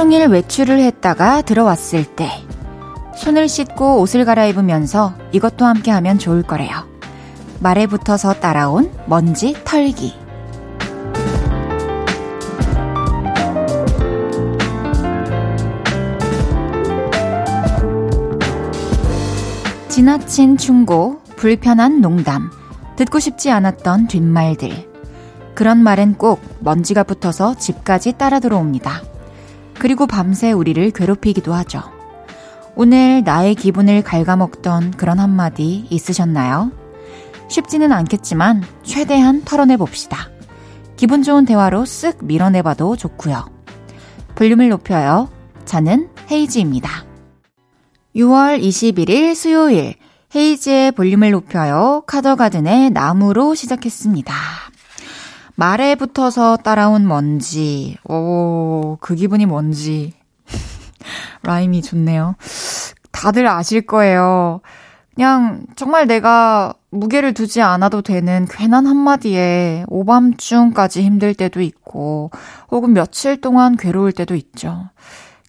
종일 외출을 했다가 들어왔을 때 손을 씻고 옷을 갈아입으면서 이것도 함께 하면 좋을 거래요. 말에 붙어서 따라온 먼지 털기. 지나친 충고, 불편한 농담, 듣고 싶지 않았던 뒷말들. 그런 말엔 꼭 먼지가 붙어서 집까지 따라 들어옵니다. 그리고 밤새 우리를 괴롭히기도 하죠. 오늘 나의 기분을 갉아먹던 그런 한마디 있으셨나요? 쉽지는 않겠지만 최대한 털어내 봅시다. 기분 좋은 대화로 쓱 밀어내봐도 좋고요. 볼륨을 높여요. 저는 헤이지입니다. 6월 21일 수요일 헤이지의 볼륨을 높여요. 카더가든의 나무로 시작했습니다. 말에 붙어서 따라온 먼지. 오, 그 기분이 뭔지. 라임이 좋네요. 다들 아실 거예요. 그냥 정말 내가 무게를 두지 않아도 되는 괜한 한마디에 오밤중까지 힘들 때도 있고, 혹은 며칠 동안 괴로울 때도 있죠.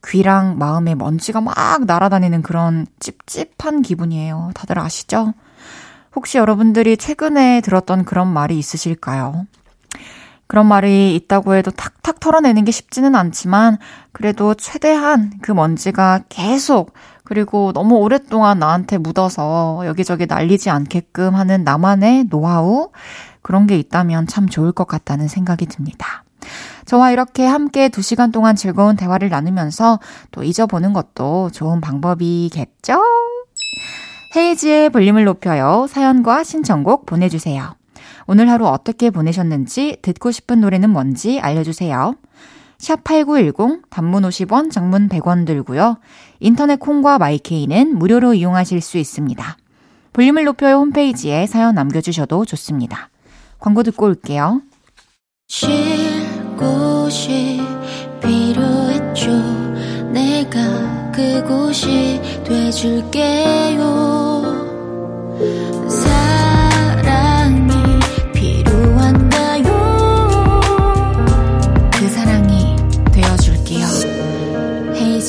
귀랑 마음에 먼지가 막 날아다니는 그런 찝찝한 기분이에요. 다들 아시죠? 혹시 여러분들이 최근에 들었던 그런 말이 있으실까요? 그런 말이 있다고 해도 탁탁 털어내는 게 쉽지는 않지만 그래도 최대한 그 먼지가 계속 그리고 너무 오랫동안 나한테 묻어서 여기저기 날리지 않게끔 하는 나만의 노하우 그런 게 있다면 참 좋을 것 같다는 생각이 듭니다. 저와 이렇게 함께 두 시간 동안 즐거운 대화를 나누면서 또 잊어보는 것도 좋은 방법이겠죠? 헤이지의 볼륨을 높여요. 사연과 신청곡 보내주세요. 오늘 하루 어떻게 보내셨는지 듣고 싶은 노래는 뭔지 알려주세요. 샵 8910 단문 50원, 장문 100원 들고요. 인터넷 콩과 마이케이는 무료로 이용하실 수 있습니다. 볼륨을 높여요 홈페이지에 사연 남겨주셔도 좋습니다. 광고 듣고 올게요. 쉴 곳이 필요했죠. 내가 그곳이 돼줄게요.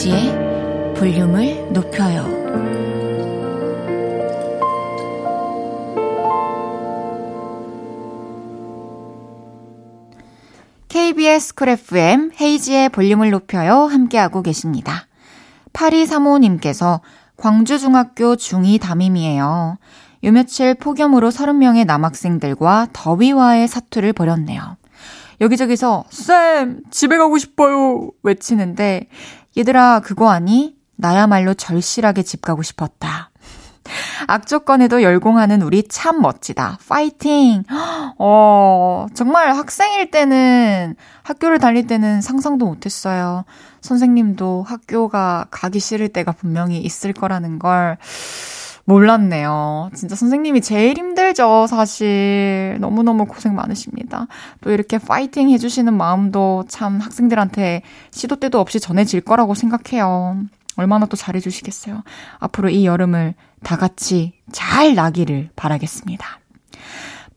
이은지의 볼륨을 높여요. KBS 쿨 FM 헤이즈의 볼륨을 높여요. 함께하고 계십니다. 8235님께서 광주중학교 중2 담임이에요. 요 며칠 폭염으로 30명의 남학생들과 더위와의 사투를 벌였네요. 여기저기서 쌤 집에 가고 싶어요 외치는데 얘들아, 그거 아니? 나야말로 절실하게 집 가고 싶었다. 악조건에도 열공하는 우리 참 멋지다. 파이팅! 어, 정말 학생일 때는, 학교를 다닐 때는 상상도 못했어요. 선생님도 학교가 가기 싫을 때가 분명히 있을 거라는 걸 몰랐네요. 진짜 선생님이 제일 힘들죠, 사실. 너무너무 고생 많으십니다. 또 이렇게 파이팅 해주시는 마음도 참 학생들한테 시도 때도 없이 전해질 거라고 생각해요. 얼마나 또 잘해주시겠어요. 앞으로 이 여름을 다 같이 잘 나기를 바라겠습니다.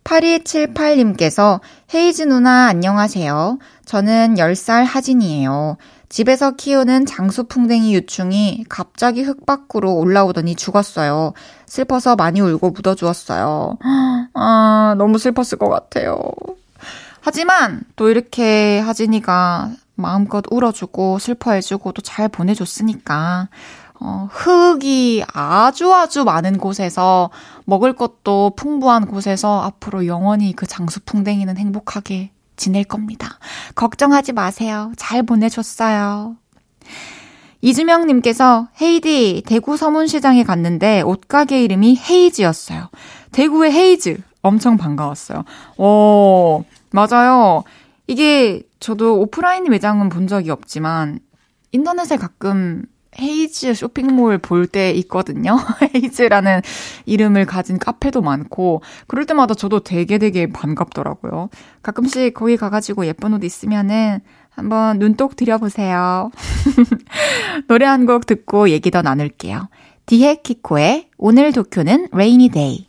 8278님께서 헤이즈 누나 안녕하세요. 저는 10살 하진이에요. 집에서 키우는 장수풍뎅이 유충이 갑자기 흙 밖으로 올라오더니 죽었어요. 슬퍼서 많이 울고 묻어주었어요. 아, 너무 슬펐을 것 같아요. 하지만 또 이렇게 하진이가 마음껏 울어주고 슬퍼해주고 또 잘 보내줬으니까 어, 흙이 아주 아주 많은 곳에서 먹을 것도 풍부한 곳에서 앞으로 영원히 그 장수풍뎅이는 행복하게 지낼 겁니다. 걱정하지 마세요. 잘 보내줬어요. 이주명님께서 헤이디 대구 서문시장에 갔는데 옷가게 이름이 헤이즈였어요. 대구의 헤이즈 엄청 반가웠어요. 오 맞아요. 이게 저도 오프라인 매장은 본 적이 없지만 인터넷에 가끔 헤이즈 쇼핑몰 볼 때 있거든요. 헤이즈라는 이름을 가진 카페도 많고, 그럴 때마다 저도 되게 되게 반갑더라고요. 가끔씩 거기 가가지고 예쁜 옷 있으면은 한번 눈독 들여보세요. 노래 한 곡 듣고 얘기 더 나눌게요. 디헤키코의 오늘 도쿄는 Rainy Day.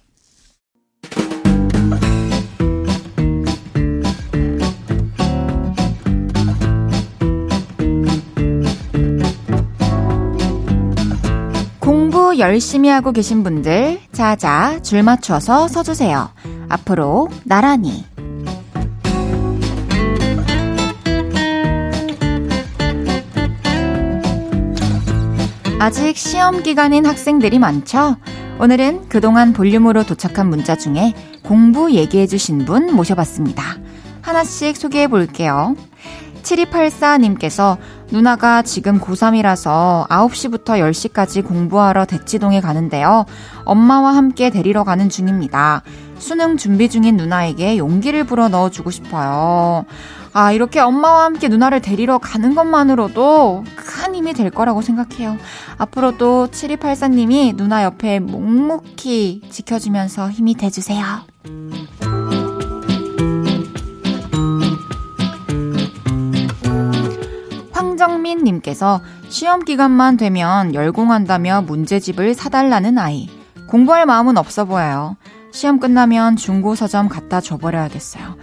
열심히 하고 계신 분들, 자자, 줄 맞춰서 서주세요. 앞으로 나란히. 아직 시험 기간인 학생들이 많죠? 오늘은 그동안 볼륨으로 도착한 문자 중에 공부 얘기해주신 분 모셔봤습니다. 하나씩 소개해 볼게요. 7284님께서 누나가 지금 고3이라서 9시부터 10시까지 공부하러 대치동에 가는데요. 엄마와 함께 데리러 가는 중입니다. 수능 준비 중인 누나에게 용기를 불어 넣어주고 싶어요. 아, 이렇게 엄마와 함께 누나를 데리러 가는 것만으로도 큰 힘이 될 거라고 생각해요. 앞으로도 7284님이 누나 옆에 묵묵히 지켜주면서 힘이 돼주세요. 황정민 님께서 시험 기간만 되면 열공한다며 문제집을 사달라는 아이. 공부할 마음은 없어 보여요. 시험 끝나면 중고 서점 갖다 줘버려야겠어요.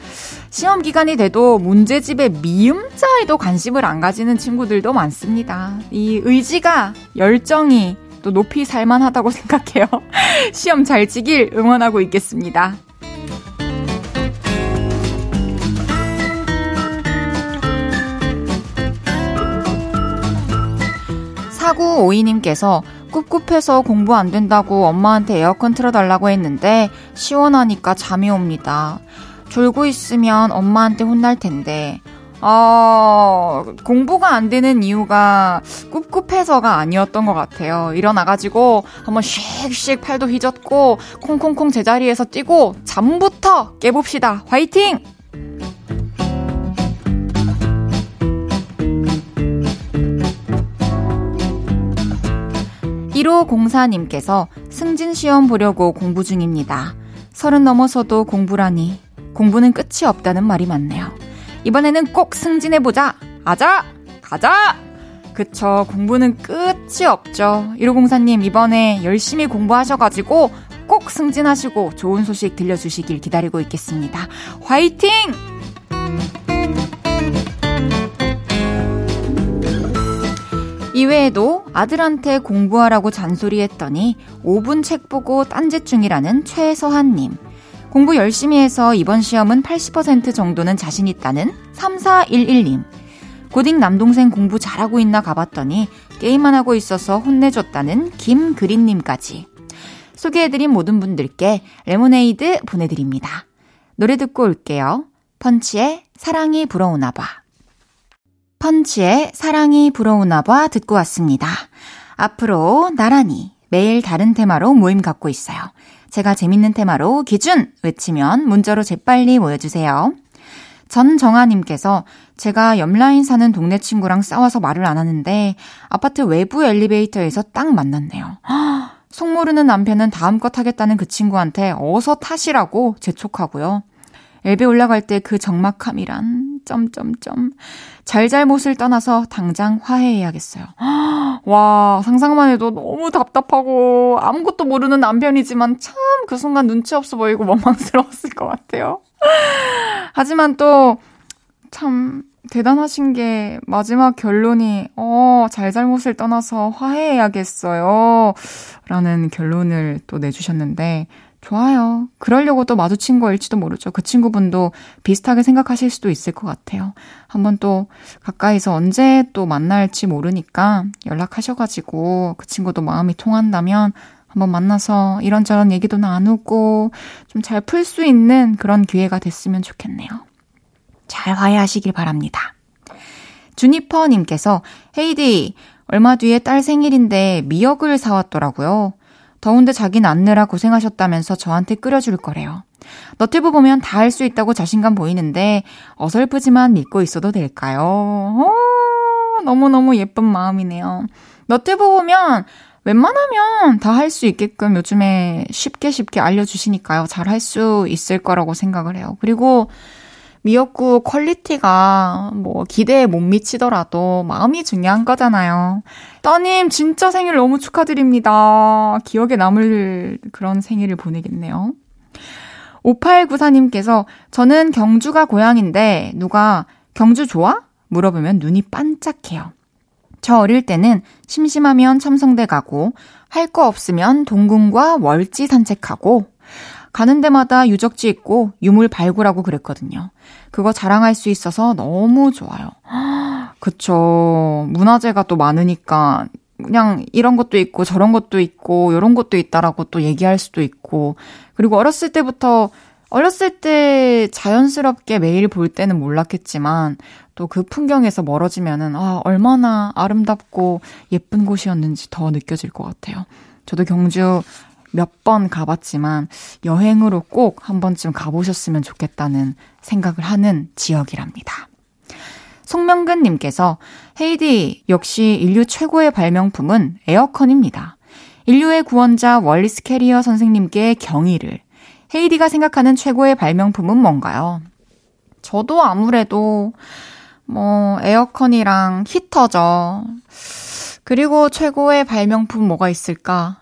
시험 기간이 돼도 문제집의 미음자에도 관심을 안 가지는 친구들도 많습니다. 이 의지가, 열정이 또 높이 살만하다고 생각해요. 시험 잘 치길 응원하고 있겠습니다. 4952님께서 꿉꿉해서 공부 안 된다고 엄마한테 에어컨 틀어달라고 했는데 시원하니까 잠이 옵니다. 졸고 있으면 엄마한테 혼날 텐데 어, 공부가 안 되는 이유가 꿉꿉해서가 아니었던 것 같아요. 일어나가지고 한번 씩씩 팔도 휘젓고 콩콩콩 제자리에서 뛰고 잠부터 깨봅시다. 화이팅! 1504님께서 승진 시험 보려고 공부 중입니다. 서른 넘어서도 공부라니 공부는 끝이 없다는 말이 많네요. 이번에는 꼭 승진해보자! 아자! 가자! 그쵸. 공부는 끝이 없죠. 1504님, 이번에 열심히 공부하셔가지고 꼭 승진하시고 좋은 소식 들려주시길 기다리고 있겠습니다. 화이팅! 이외에도 아들한테 공부하라고 잔소리했더니 5분 책 보고 딴짓 중이라는 최서한님. 공부 열심히 해서 이번 시험은 80% 정도는 자신 있다는 3411님. 고딩 남동생 공부 잘하고 있나 가봤더니 게임만 하고 있어서 혼내줬다는 김그린님까지. 소개해드린 모든 분들께 레모네이드 보내드립니다. 노래 듣고 올게요. 펀치의 사랑이 불어오나 봐. 펀치의 사랑이 불어오나 봐 듣고 왔습니다. 앞으로 나란히 매일 다른 테마로 모임 갖고 있어요. 제가 재밌는 테마로 기준 외치면 문자로 재빨리 모여주세요. 전정아님께서 제가 옆라인 사는 동네 친구랑 싸워서 말을 안 하는데 아파트 외부 엘리베이터에서 딱 만났네요. 속 모르는 남편은 다음 것 하겠다는 그 친구한테 어서 타시라고 재촉하고요. 엘베 올라갈 때 그 적막함이란 점점점 잘잘못을 떠나서 당장 화해해야겠어요. 와 상상만 해도 너무 답답하고 아무것도 모르는 남편이지만 참 그 순간 눈치 없어 보이고 원망스러웠을 것 같아요. 하지만 또 참 대단하신 게 마지막 결론이 어 잘잘못을 떠나서 화해해야겠어요. 라는 결론을 또 내주셨는데 좋아요. 그러려고 또 마주친 거일지도 모르죠. 그 친구분도 비슷하게 생각하실 수도 있을 것 같아요. 한번 또 가까이서 언제 또 만날지 모르니까 연락하셔가지고 그 친구도 마음이 통한다면 한번 만나서 이런저런 얘기도 나누고 좀 잘 풀 수 있는 그런 기회가 됐으면 좋겠네요. 잘 화해하시길 바랍니다. 주니퍼님께서 헤이디, 얼마 뒤에 딸 생일인데 미역을 사왔더라고요. 더운데 자기 낳느라 고생하셨다면서 저한테 끓여줄 거래요. 너튜브 보면 다 할 수 있다고 자신감 보이는데 어설프지만 믿고 있어도 될까요? 어, 너무너무 예쁜 마음이네요. 너튜브 보면 웬만하면 다 할 수 있게끔 요즘에 쉽게 쉽게 알려주시니까요. 잘 할 수 있을 거라고 생각을 해요. 그리고 미역국 quality가 뭐 기대에 못 미치더라도 마음이 중요한 거잖아요. 따님 진짜 생일 너무 축하드립니다. 기억에 남을 그런 생일을 보내겠네요. 5894님께서 저는 경주가 고향인데 누가 경주 좋아? 물어보면 눈이 반짝해요. 저 어릴 때는 심심하면 첨성대 가고, 할 거 없으면 동궁과 월지 산책하고, 가는 데마다 유적지 있고 유물 발굴하고 그랬거든요. 그거 자랑할 수 있어서 너무 좋아요. 그쵸. 문화재가 또 많으니까 그냥 이런 것도 있고 저런 것도 있고 이런 것도 있다라고 또 얘기할 수도 있고 그리고 어렸을 때부터 어렸을 때 자연스럽게 매일 볼 때는 몰랐겠지만 또 그 풍경에서 멀어지면은 아 얼마나 아름답고 예쁜 곳이었는지 더 느껴질 것 같아요. 저도 경주 몇 번 가봤지만 여행으로 꼭 한 번쯤 가보셨으면 좋겠다는 생각을 하는 지역이랍니다. 송명근님께서 헤이디 역시 인류 최고의 발명품은 에어컨입니다. 인류의 구원자 월리스 캐리어 선생님께 경의를. 헤이디가 생각하는 최고의 발명품은 뭔가요? 저도 아무래도 뭐 에어컨이랑 히터죠. 그리고 최고의 발명품 뭐가 있을까?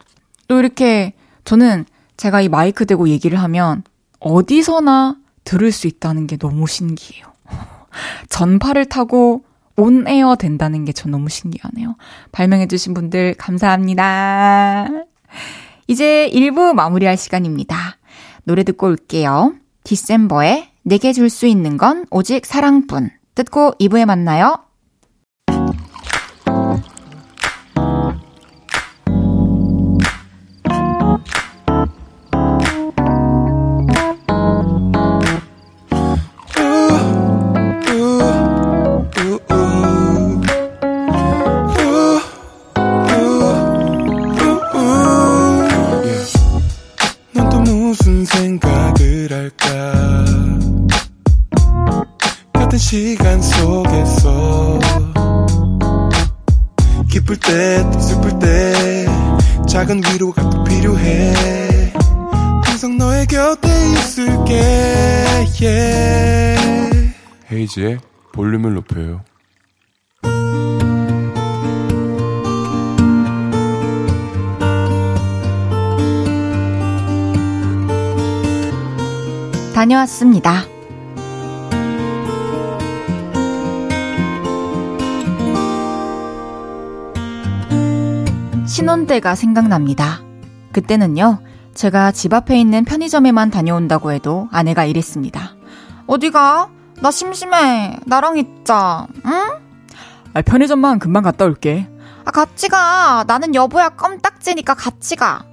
또 이렇게 저는 제가 이 마이크 대고 얘기를 하면 어디서나 들을 수 있다는 게 너무 신기해요. 전파를 타고 온에어 된다는 게 전 너무 신기하네요. 발명해주신 분들 감사합니다. 이제 1부 마무리할 시간입니다. 노래 듣고 올게요. 디셈버에 내게 줄 수 있는 건 오직 사랑뿐. 듣고 2부에 만나요. 다녀왔습니다. 신혼 때가 생각납니다. 그때는요, 제가 집 앞에 있는 편의점에만 다녀온다고 해도 아내가 이랬습니다. 어디가? 나 심심해. 나랑 있자. 응? 아, 편의점만 금방 갔다 올게. 아, 같이 가. 나는 여보야 껌딱지니까 같이 가.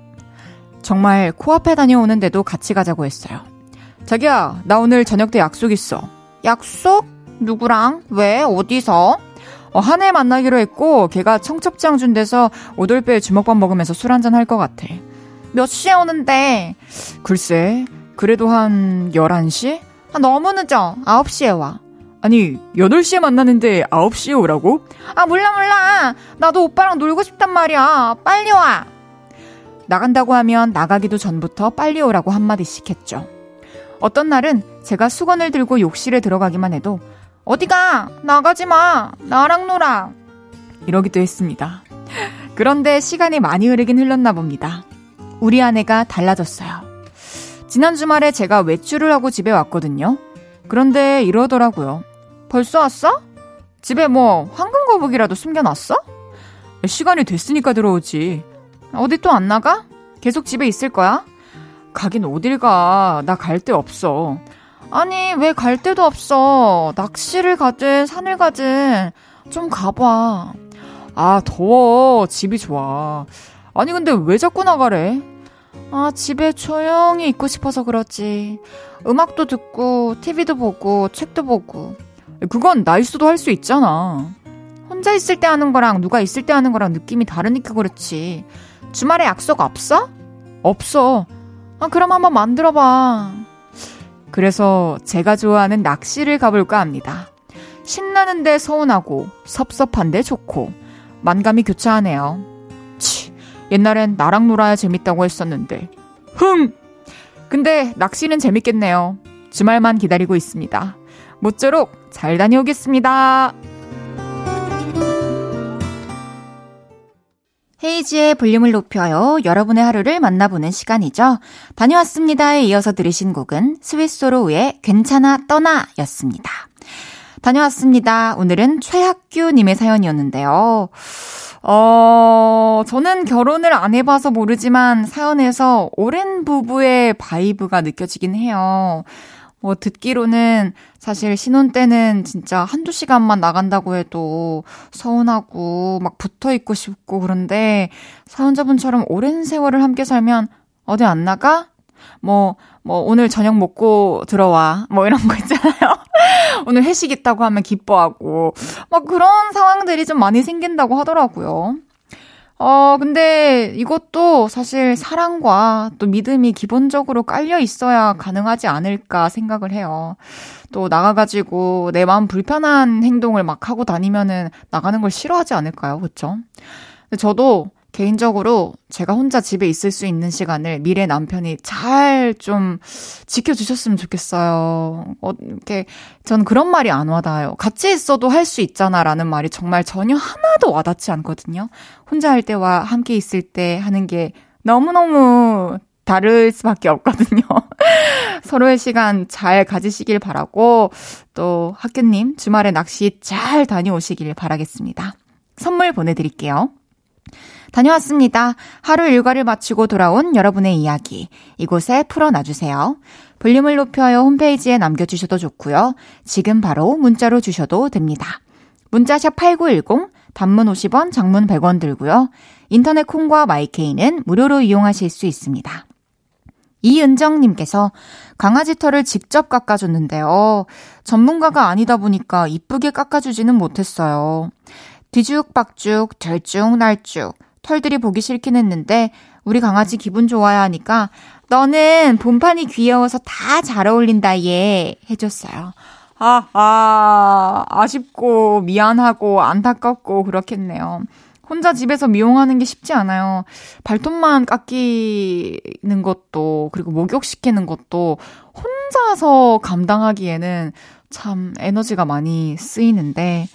정말 코앞에 다녀오는데도 같이 가자고 했어요. 자기야, 나 오늘 저녁 때 약속 있어. 약속? 누구랑? 왜? 어디서? 어, 한해 만나기로 했고, 걔가 청첩장 준 데서 오돌뼈 주먹밥 먹으면서 술 한잔 할 것 같아. 몇 시에 오는데? 글쎄, 그래도 한 11시? 아, 너무 늦어. 9시에 와. 아니, 8시에 만나는데 9시에 오라고? 아, 몰라, 몰라. 나도 오빠랑 놀고 싶단 말이야. 빨리 와. 나간다고 하면 나가기도 전부터 빨리 오라고 한마디씩 했죠. 어떤 날은 제가 수건을 들고 욕실에 들어가기만 해도 어디가? 나가지 마. 나랑 놀아. 이러기도 했습니다. 그런데 시간이 많이 흐르긴 흘렀나 봅니다. 우리 아내가 달라졌어요. 지난 주말에 제가 외출을 하고 집에 왔거든요. 그런데 이러더라고요. 벌써 왔어? 집에 뭐 황금 거북이라도 숨겨놨어? 시간이 됐으니까 들어오지. 어디 또 안 나가? 계속 집에 있을 거야? 가긴 어딜 가. 나 갈 데 없어. 아니, 왜 갈 데도 없어. 낚시를 가든 산을 가든 좀 가봐. 아, 더워. 집이 좋아. 아니, 근데 왜 자꾸 나가래? 아, 집에 조용히 있고 싶어서 그렇지. 음악도 듣고, TV도 보고, 책도 보고. 그건 나일수도 할 수 있잖아. 혼자 있을 때 하는 거랑 누가 있을 때 하는 거랑 느낌이 다르니까 그렇지. 주말에 약속 없어? 없어. 아, 그럼 한번 만들어봐. 그래서 제가 좋아하는 낚시를 가볼까 합니다. 신나는데 서운하고, 섭섭한데 좋고, 만감이 교차하네요. 치, 옛날엔 나랑 놀아야 재밌다고 했었는데. 흥! 근데 낚시는 재밌겠네요. 주말만 기다리고 있습니다. 모쪼록 잘 다녀오겠습니다. 헤이즈의 볼륨을 높여요. 여러분의 하루를 만나보는 시간이죠. 다녀왔습니다에 이어서 들으신 곡은 스윗소로우의 괜찮아 떠나 였습니다. 다녀왔습니다. 오늘은 최학규님의 사연이었는데요. 어, 저는 결혼을 안 해봐서 모르지만 사연에서 오랜 부부의 vibe가 느껴지긴 해요. 뭐 듣기로는 사실 신혼 때는 진짜 한두 시간만 나간다고 해도 서운하고 막 붙어 있고 싶고 그런데 사연자분처럼 오랜 세월을 함께 살면 어디 안 나가? 뭐, 뭐, 오늘 저녁 먹고 들어와. 뭐 이런 거 있잖아요. 오늘 회식 있다고 하면 기뻐하고. 막 그런 상황들이 좀 많이 생긴다고 하더라고요. 어, 근데 이것도 사실 사랑과 또 믿음이 기본적으로 깔려 있어야 가능하지 않을까 생각을 해요. 또 나가가지고 내 마음 불편한 행동을 막 하고 다니면은 나가는 걸 싫어하지 않을까요? 그쵸? 근데 저도 개인적으로 제가 혼자 집에 있을 수 있는 시간을 미래 남편이 잘 좀 지켜주셨으면 좋겠어요. 어, 이렇게, 전 그런 말이 안 와닿아요. 같이 있어도 할 수 있잖아 라는 말이 정말 전혀 하나도 와닿지 않거든요. 혼자 할 때와 함께 있을 때 하는 게 너무너무 다를 수밖에 없거든요. 서로의 시간 잘 가지시길 바라고, 또 학교님 주말에 낚시 잘 다녀오시길 바라겠습니다. 선물 보내드릴게요. 다녀왔습니다. 하루 일과를 마치고 돌아온 여러분의 이야기. 이곳에 풀어놔주세요. 볼륨을 높여요 홈페이지에 남겨주셔도 좋고요. 지금 바로 문자로 주셔도 됩니다. 문자샵 8910, 단문 50원, 장문 100원 들고요. 인터넷 콩과 마이케이는 무료로 이용하실 수 있습니다. 이은정님께서 강아지 털을 직접 깎아줬는데요. 전문가가 아니다 보니까 이쁘게 깎아주지는 못했어요. 뒤죽박죽, 들쭉날쭉, 털들이 보기 싫긴 했는데 우리 강아지 기분 좋아야 하니까 너는 본판이 귀여워서 다 잘 어울린다 얘 해줬어요. 아, 아, 아쉽고 미안하고 안타깝고 그렇겠네요. 혼자 집에서 미용하는 게 쉽지 않아요. 발톱만 깎이는 것도, 그리고 목욕시키는 것도 혼자서 감당하기에는 참 에너지가 많이 쓰이는데,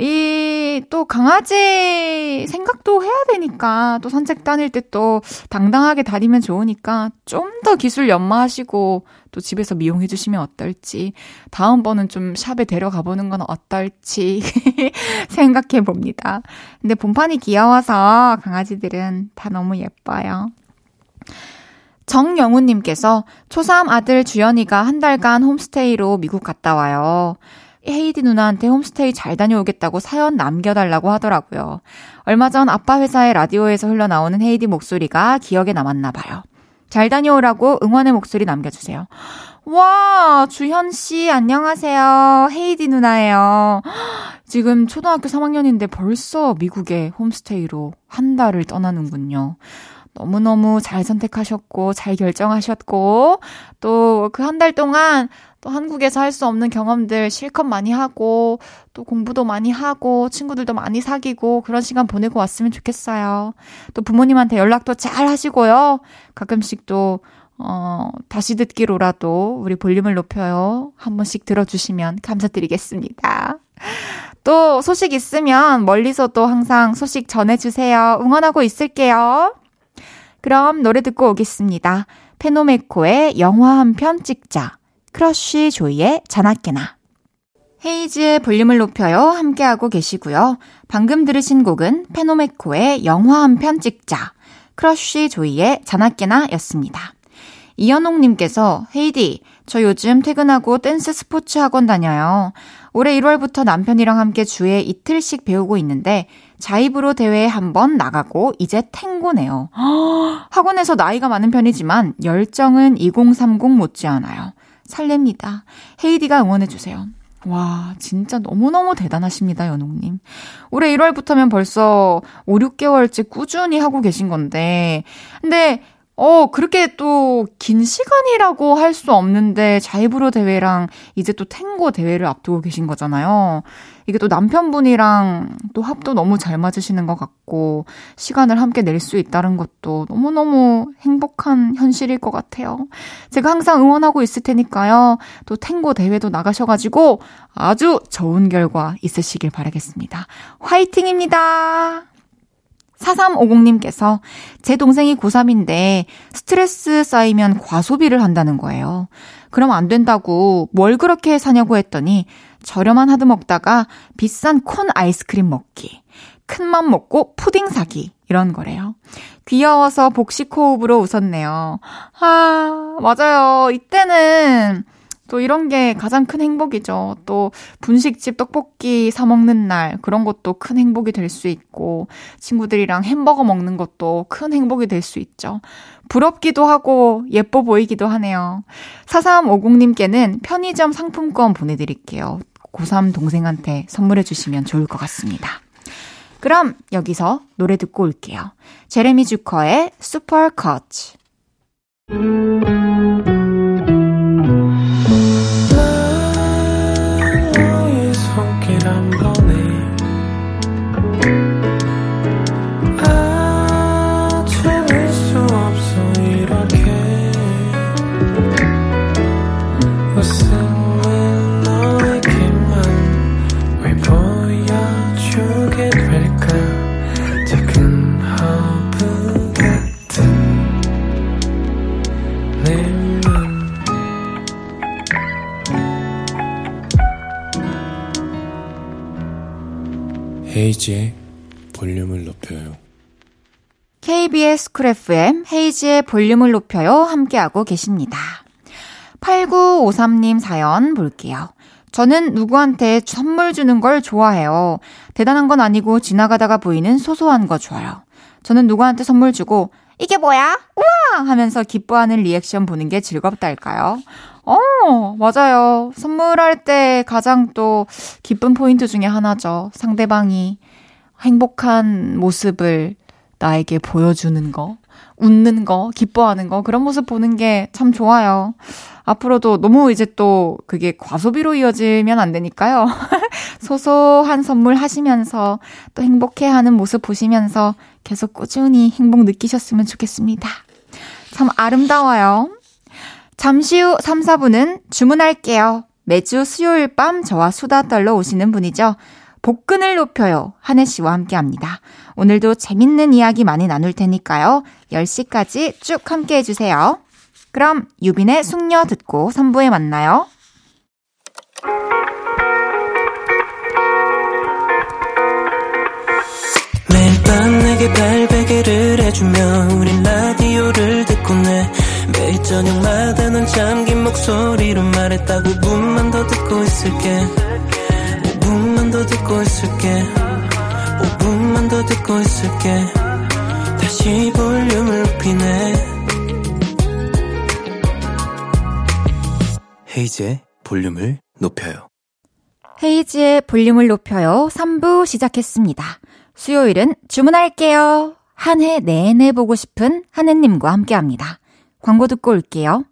이, 또 강아지 생각도 해야 되니까, 또 산책 다닐 때 또 당당하게 다니면 좋으니까, 좀 더 기술 연마하시고, 또 집에서 미용해 주시면 어떨지, 다음번은 좀 샵에 데려가 보는 건 어떨지 생각해 봅니다. 근데 본판이 귀여워서 강아지들은 다 너무 예뻐요. 정영훈님께서 초3 아들 주연이가 한 달간 홈스테이로 미국 갔다 와요. 헤이디 누나한테 홈스테이 잘 다녀오겠다고 사연 남겨달라고 하더라고요. 얼마 전 아빠 회사의 라디오에서 흘러나오는 헤이디 목소리가 기억에 남았나 봐요. 잘 다녀오라고 응원의 목소리 남겨주세요. 와, 주현씨, 안녕하세요. 헤이디 누나예요. 지금 초등학교 3학년인데 벌써 미국에 홈스테이로 한 달을 떠나는군요. 너무너무 잘 선택하셨고, 잘 결정하셨고, 또 그 한 달 동안 또 한국에서 할 수 없는 경험들 실컷 많이 하고, 또 공부도 많이 하고, 친구들도 많이 사귀고, 그런 시간 보내고 왔으면 좋겠어요. 또 부모님한테 연락도 잘 하시고요. 가끔씩 또, 어, 다시 듣기로라도 우리 볼륨을 높여요. 한 번씩 들어주시면 감사드리겠습니다. 또 소식 있으면 멀리서도 항상 소식 전해주세요. 응원하고 있을게요. 그럼 노래 듣고 오겠습니다. 페노메코의 영화 한 편 찍자. 크러쉬 조이의 자나깨나. 헤이즈의 볼륨을 높여요. 함께하고 계시고요. 방금 들으신 곡은 페노메코의 영화 한 편 찍자. 크러쉬 조이의 자나깨나 였습니다. 이현옥님께서 헤이디, 저 요즘 퇴근하고 댄스 스포츠 학원 다녀요. 올해 1월부터 남편이랑 함께 주에 이틀씩 배우고 있는데 자입으로 대회에 한 번 나가고 이제 탱고네요. 학원에서 나이가 많은 편이지만 열정은 2030 못지않아요. 설렙니다. 헤이디가 응원해주세요. 와, 진짜 너무너무 대단하십니다, 연옥님. 올해 1월부터면 벌써 5, 6개월째 꾸준히 하고 계신 건데, 근데 어, 그렇게 또 긴 시간이라고 할 수 없는데 자이브로 대회랑 이제 또 탱고 대회를 앞두고 계신 거잖아요. 이게 또 남편분이랑 또 합도 너무 잘 맞으시는 것 같고 시간을 함께 낼 수 있다는 것도 너무너무 행복한 현실일 것 같아요. 제가 항상 응원하고 있을 테니까요. 또 탱고 대회도 나가셔가지고 아주 좋은 결과 있으시길 바라겠습니다. 화이팅입니다. 4350님께서 제 동생이 고3인데 스트레스 쌓이면 과소비를 한다는 거예요. 그럼 안 된다고 뭘 그렇게 사냐고 했더니 저렴한 하드 먹다가 비싼 콘 아이스크림 먹기. 큰 맘 먹고 푸딩 사기. 이런 거래요. 귀여워서 복식 호흡으로 웃었네요. 아, 맞아요. 이때는 또 이런 게 가장 큰 행복이죠. 또 분식집 떡볶이 사 먹는 날 그런 것도 큰 행복이 될 수 있고 친구들이랑 햄버거 먹는 것도 큰 행복이 될 수 있죠. 부럽기도 하고 예뻐 보이기도 하네요. 4350님께는 편의점 상품권 보내드릴게요. 고3 동생한테 선물해 주시면 좋을 것 같습니다. 그럼 여기서 노래 듣고 올게요. 제레미 주커의 슈퍼 커 헤이즈의 볼륨을 높여요. KBS 쿨 FM 헤이즈의 볼륨을 높여요. 함께하고 계십니다. 8953님 사연 볼게요. 저는 누구한테 선물 주는 걸 좋아해요. 대단한 건 아니고 지나가다가 보이는 소소한 거 좋아요. 저는 누구한테 선물 주고 이게 뭐야? 우와! 하면서 기뻐하는 리액션 보는 게 즐겁달까요? 어, 맞아요. 선물할 때 가장 또 기쁜 포인트 중에 하나죠. 상대방이 행복한 모습을 나에게 보여주는 거, 웃는 거, 기뻐하는 거, 그런 모습 보는 게 참 좋아요. 앞으로도 너무 이제 또 그게 과소비로 이어지면 안 되니까요. 소소한 선물 하시면서 또 행복해 하는 모습 보시면서 계속 꾸준히 행복 느끼셨으면 좋겠습니다. 참 아름다워요. 잠시 후 3, 4분은 주문할게요. 매주 수요일 밤 저와 수다 떨러 오시는 분이죠. 복근을 높여요. 한혜 씨와 함께 합니다. 오늘도 재밌는 이야기 많이 나눌 테니까요. 10시까지 쭉 함께 해주세요. 그럼 유빈의 숙녀 듣고 3부에 만나요. 매일 밤 내게 발베개를 해주며 우린 라디오를 듣고 내 매일 저녁마다 넌 잠긴 목소리로 말했다 5분만 더 듣고 있을게. 5분만 더 듣고 있을게. 5분만 더 듣고 있을게. 다시 볼륨을 높이네. 헤이즈의 볼륨을 높여요. 헤이즈의 볼륨을 높여요. 3부 시작했습니다. 수요일은 주문할게요. 한 해 내내 보고 싶은 하느님과 함께합니다 광고 듣고 올게요.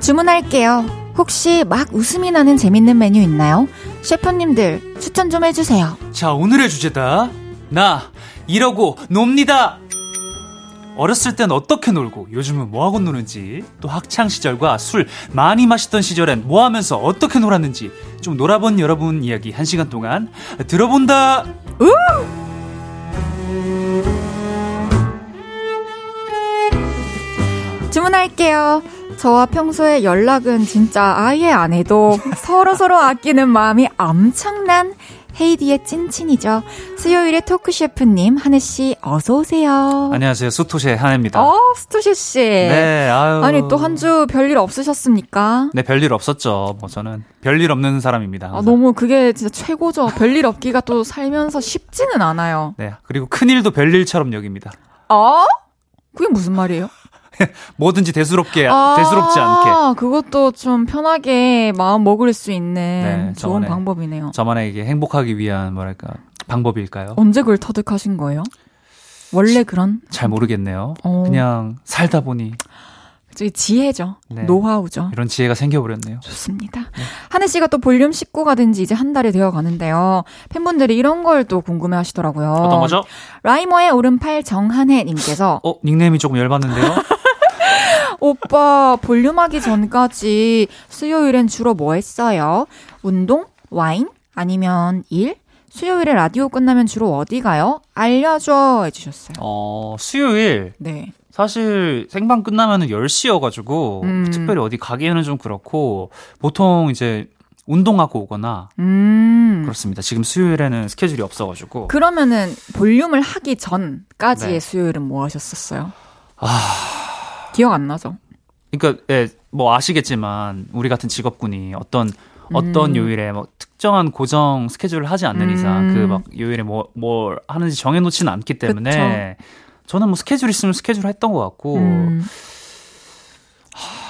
주문할게요. 혹시 막 웃음이 나는 재밌는 메뉴 있나요? 셰프님들 추천 좀 해주세요. 자, 오늘의 주제다. 나 이러고 놉니다. 어렸을 땐 어떻게 놀고 요즘은 뭐하고 노는지 또 학창 시절과 술 많이 마시던 시절엔 뭐 하면서 어떻게 놀았는지 좀 놀아본 여러분 이야기 한 시간 동안 들어본다 우! 주문할게요 저와 평소에 연락은 진짜 아예 안 해도 서로서로 서로 아끼는 마음이 엄청난 헤이디의 찐친이죠. 수요일에 토크 셰프님 한혜 씨 어서 오세요. 안녕하세요. 수토셰 한혜입니다. 어, 수토셰 씨. 네, 아유. 아니 또 한 주 별일 없으셨습니까? 네, 별일 없었죠. 뭐 저는 별일 없는 사람입니다. 아, 너무 그게 진짜 최고죠. 별일 없기가 또 살면서 쉽지는 않아요. 네, 그리고 큰 일도 별일처럼 여깁니다. 어? 그게 무슨 말이에요? 뭐든지 대수롭게 아, 대수롭지 않게. 그것도 좀 편하게 마음 먹을 수 있는 네, 좋은 저만의, 방법이네요. 저만의 이게 행복하기 위한 뭐랄까 방법일까요? 언제 그걸 터득하신 거예요? 원래 그런? 잘 모르겠네요. 어. 그냥 살다 보니. 저기 지혜죠. 네. 노하우죠. 이런 지혜가 생겨버렸네요. 좋습니다. 네. 한혜 씨가 또 볼륨 식구가 된 지 이제 한 달이 되어 가는데요. 팬분들이 이런 걸 또 궁금해 하시더라고요. 어떤 거죠? 라이머의 오른팔 정한혜 님께서 어, 닉네임이 조금 열받는데요? 오빠, 볼륨하기 전까지 수요일엔 주로 뭐 했어요? 운동? 와인? 아니면 일? 수요일에 라디오 끝나면 주로 어디 가요? 알려줘 해주셨어요. 어, 수요일. 네. 사실 생방 끝나면은 10시여가지고 음. 특별히 어디 가기에는 좀 그렇고 보통 이제 운동하고 오거나 음. 그렇습니다. 지금 수요일에는 스케줄이 없어가지고 그러면은 볼륨을 하기 전까지의 네. 수요일은 뭐 하셨었어요? 아 기억 안 나죠? 그러니까 예, 뭐 아시겠지만 우리 같은 직업군이 어떤 어떤 음. 요일에 뭐 특정한 고정 스케줄을 하지 않는 이상 음. 그막 요일에 뭐 뭘 하는지 정해놓지는 않기 때문에 저는 뭐 스케줄 있으면 스케줄 했던 것 같고 음.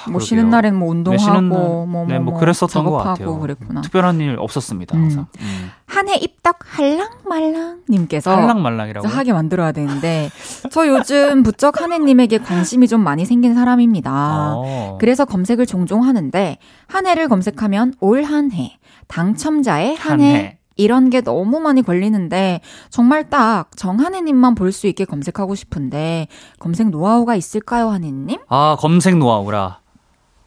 뭐 그러게요. 쉬는 날에는 뭐 운동하고 네, 뭐, 뭐, 네, 뭐뭐 그랬었던 것 같아요. 그랬구나. 특별한 일 없었습니다 음. 항상. 음. 한해 입덕 할랑말랑 님께서 할랑말랑이라고. 하게 만들어야 되는데 저 요즘 부쩍 한해님에게 관심이 좀 많이 생긴 사람입니다. 어. 그래서 검색을 종종 하는데 한 해를 검색하면 올 한 해, 당첨자의 한한해 해. 이런 게 너무 많이 걸리는데 정말 딱 정한해님만 볼 수 있게 검색하고 싶은데 검색 노하우가 있을까요, 한해님? 아 검색 노하우라.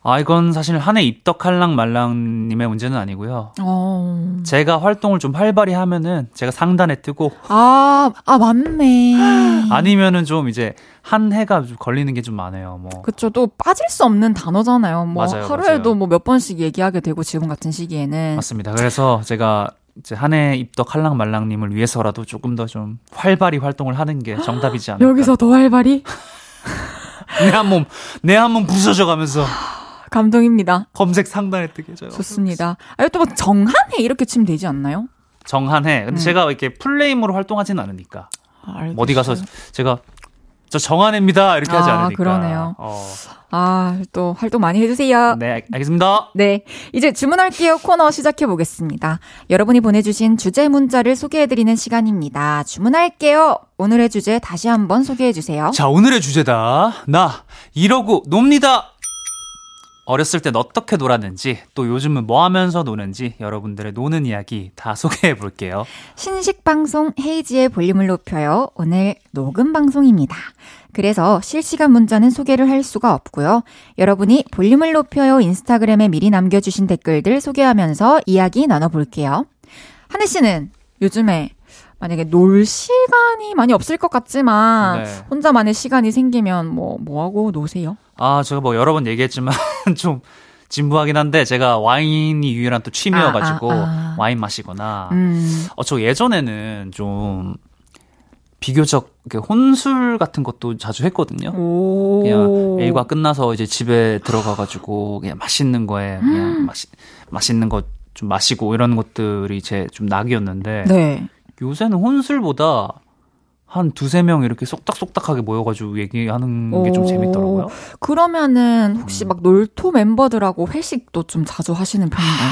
아 이건 사실 한 해 입덕할랑 말랑님의 문제는 아니고요. 어, 제가 활동을 좀 활발히 하면은 제가 상단에 뜨고 아, 아 맞네. 아니면은 좀 이제 한 해가 좀 걸리는 게 좀 많아요. 뭐 그쵸. 또 빠질 수 없는 단어잖아요. 뭐 맞아요, 하루에도. 뭐 몇 번씩 얘기하게 되고 지금 같은 시기에는 맞습니다. 그래서 제가 이제 한해 입덕 할랑 말랑님을 위해서라도 조금 더 좀 활발히 활동을 하는 게 정답이지 않을까. 여기서 더 활발히 내 한 몸 내 한 몸 부서져 가면서 감동입니다. 검색 상단에 뜨게 해줘요. 좋습니다. 아니 또뭐 정한해 이렇게 치면 되지 않나요? 정한해. 근데 음. 제가 이렇게 풀네임으로 활동하지는 않으니까 아. 어디 가서 제가 저 정한해입니다 이렇게 하지 아, 않으니까. 그러네요. 어, 아, 또 활동 많이 해주세요. 네, 알- 알겠습니다. 네. 이제 주문할게요 코너 시작해 보겠습니다. 여러분이 보내주신 주제 문자를 소개해드리는 시간입니다. 주문할게요. 오늘의 주제 다시 한번 소개해주세요. 자, 오늘의 주제다. 나 이러고 놉니다. 어렸을 땐 어떻게 놀았는지, 또 요즘은 뭐 하면서 노는지 여러분들의 노는 이야기 다 소개해 볼게요. 신식 방송 헤이지의 볼륨을 높여요. 오늘 녹음 방송입니다. 그래서 실시간 문자는 소개를 할 수가 없고요. 여러분이 볼륨을 높여요 인스타그램에 미리 남겨주신 댓글들 소개하면서 이야기 나눠볼게요. 하늘 씨는 요즘에 만약에 놀 시간이 많이 없을 것 같지만 네. 혼자만의 시간이 생기면 뭐, 뭐 하고 노세요? 아, 제가 뭐 여러 번 얘기했지만 좀 진부하긴 한데 제가 와인이 유일한 또 취미여가지고 아, 아, 아. 와인 마시거나 음, 어, 저 예전에는 좀 비교적 이렇게 혼술 같은 것도 자주 했거든요. 오. 그냥 일과 끝나서 이제 집에 들어가가지고 그냥 맛있는 거에 음. 그냥 마시, 맛있는 거 좀 마시고 이런 것들이 제 좀 낙이었는데 네. 요새는 혼술보다 한 두세 명 이렇게 쏙닥쏙닥하게 모여가지고 얘기하는 게좀 오. 재밌더라고요. 그러면은 혹시 음. 막 놀토 멤버들하고 회식도 좀 자주 하시는 편인가요?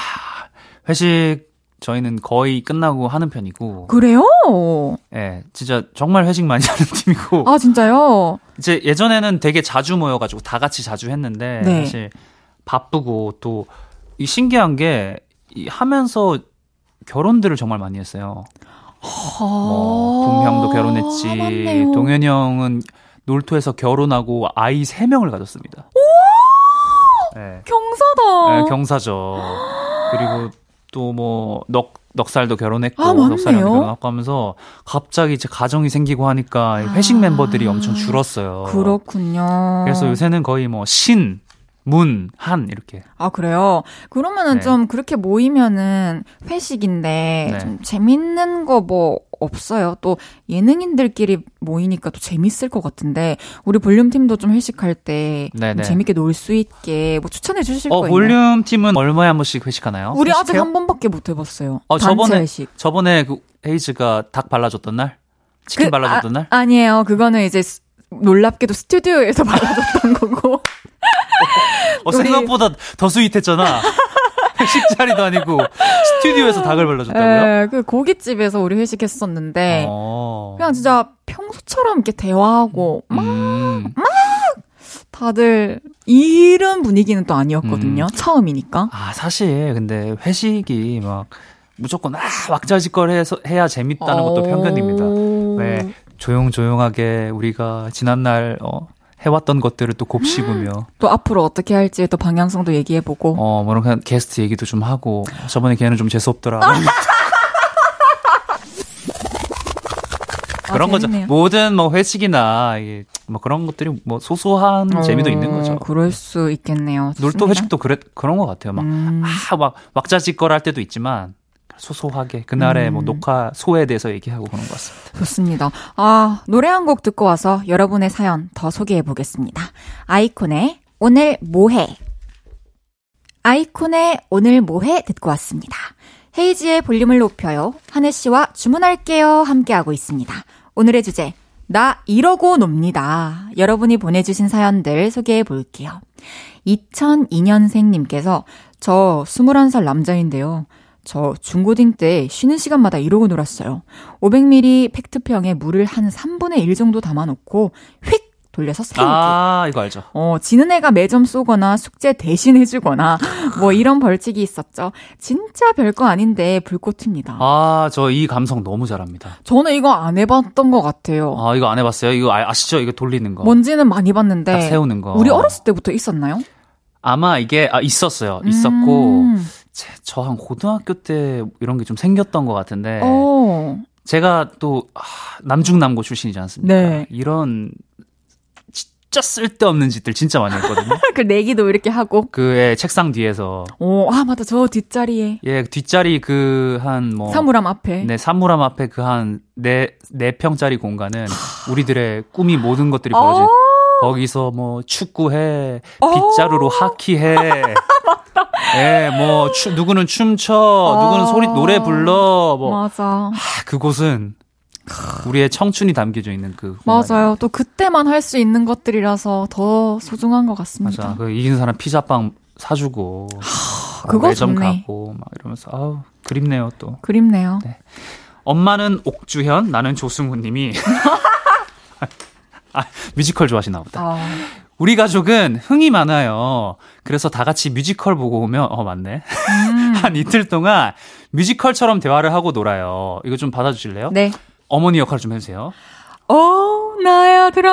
회식 저희는 거의 끝나고 하는 편이고, 그래요? 예, 진짜 정말 회식 많이 하는 팀이고, 아 진짜요? 이제 예전에는 되게 자주 모여가지고 다 같이 자주 했는데 네. 사실 바쁘고 또 이 신기한 게 이 하면서 결혼들을 정말 많이 했어요. 뭐 동형도 결혼했지, 아. 동현이 형은 놀토에서 결혼하고 아이 세 명을 가졌습니다. 네. 경사다. 네, 경사죠. 그리고 또 뭐 넉 넉살도 결혼했고 아. 넉살이랑 결혼하고 하면서 갑자기 이제 가정이 생기고 하니까 회식 아. 멤버들이 엄청 줄었어요. 그렇군요. 그래서 요새는 거의 뭐 신, 문, 한 이렇게. 아 그래요. 그러면은 네. 좀 그렇게 모이면은 회식인데 네. 좀 재밌는 거 뭐 없어요. 또 예능인들끼리 모이니까 또 재밌을 것 같은데 우리 볼륨 팀도 좀 회식할 때 네네. 좀 재밌게 놀 수 있게 뭐 추천해 주실 어거 있나요? 볼륨 팀은 얼마에 한 번씩 회식하나요? 우리 아직 회식해요? 한 번밖에 못 해봤어요. 어, 저번에 회식. 저번에 그 헤이즈가 닭 발라줬던 날, 치킨 그, 발라줬던 날. 아, 니에요 그거는 이제 스- 놀랍게도 스튜디오에서 발라줬던 거고. 어, 생각보다 더 스윗했잖아. 회식 자리도 아니고 스튜디오에서 닭을 발라줬다고요? 예, 그 고깃집에서 우리 회식했었는데 어. 그냥 진짜 평소처럼 이렇게 대화하고 막 음. 다들 이런 분위기는 또 아니었거든요. 처음이니까. 아 사실 근데 회식이 막 무조건 아 왁자지껄해서 해야 재밌다는 것도 편견입니다. 왜 조용조용하게 우리가 지난날 어, 해왔던 것들을 또 곱씹으며 또 앞으로 어떻게 할지 또 방향성도 얘기해보고 어, 뭐 그냥 게스트 얘기도 좀 하고 저번에 걔는 좀 재수 없더라. 그런 거죠. 아, 재밌네요. 모든 뭐 회식이나 이게 뭐 그런 것들이 뭐 소소한 재미도 있는 거죠. 어, 그럴 수 있겠네요. 놀토. 회식도 그래 그런 것 같아요. 막 음. 아, 막 왁자지껄 할 때도 있지만 소소하게 그날의 음. 뭐 녹화 소에 대해서 얘기하고 그런 것 같습니다. 좋습니다. 아, 노래 한 곡 듣고 와서 여러분의 사연 더 소개해 보겠습니다. 아이콘의 오늘 뭐해? 아이콘의 오늘 뭐해 듣고 왔습니다. 헤이지의 볼륨을 높여요. 한혜 씨와 주문할게요. 함께하고 있습니다. 오늘의 주제, 나 이러고 놉니다. 여러분이 보내주신 사연들 소개해 볼게요. 2002년생님께서 저 21살 남자인데요. 저 중고딩 때 쉬는 시간마다 이러고 놀았어요. 500ml 팩트병에 물을 한 3분의 1 정도 담아놓고 휙 돌려서 세우기. 아 이거 알죠. 어, 지는 애가 매점 쏘거나 숙제 대신 해주거나 뭐 이런 벌칙이 있었죠. 진짜 별거 아닌데 불꽃입니다. 아 저 이 감성 너무 잘합니다. 저는 이거 안 해봤던 것 같아요. 아 이거 안 해봤어요. 이거 아, 아시죠? 이거 돌리는 거. 뭔지는 많이 봤는데 딱 세우는 거. 우리 어렸을 때부터 있었나요? 아마 이게 아, 있었어요. 있었고 음. 저 한 고등학교 때 이런 게 좀 생겼던 것 같은데 어. 제가 또 아, 남중남고 출신이지 않습니까? 네. 이런 진짜 쓸데없는 짓들 진짜 많이 했거든요. 그 내기도 이렇게 하고. 그의 책상 뒤에서 오, 아 맞다 저 뒷자리에 예 뒷자리 그 한 뭐 사물함 앞에. 네 사물함 앞에 그 한 네 네 평짜리 공간은 우리들의 꿈이 모든 것들이 벌어진 거기서 뭐 축구해 빗자루로 하키해 예, 뭐, 추, 누구는 춤춰, 누구는 소리, 노래 불러, 뭐, 맞아. 아, 그곳은 우리의 청춘이 담겨져 있는 그. 공간이에요. 맞아요. 또 그때만 할 수 있는 것들이라서 더 소중한 것 같습니다. 맞아. 그 이긴 사람 피자빵 사주고. 그거 매점 좋네. 가고, 막 이러면서, 아우, 그립네요, 또. 그립네요. 엄마는 옥주현, 나는 조승우 님이. 아, 뮤지컬 좋아하시나 보다. 아, 우리 가족은 흥이 많아요. 그래서 다 같이 뮤지컬 보고 오면, 어, 맞네. 음. 한 이틀 동안 뮤지컬처럼 대화를 하고 놀아요. 이거 좀 받아주실래요? 네. 어머니 역할 좀 해주세요. 어, 나의 아들아,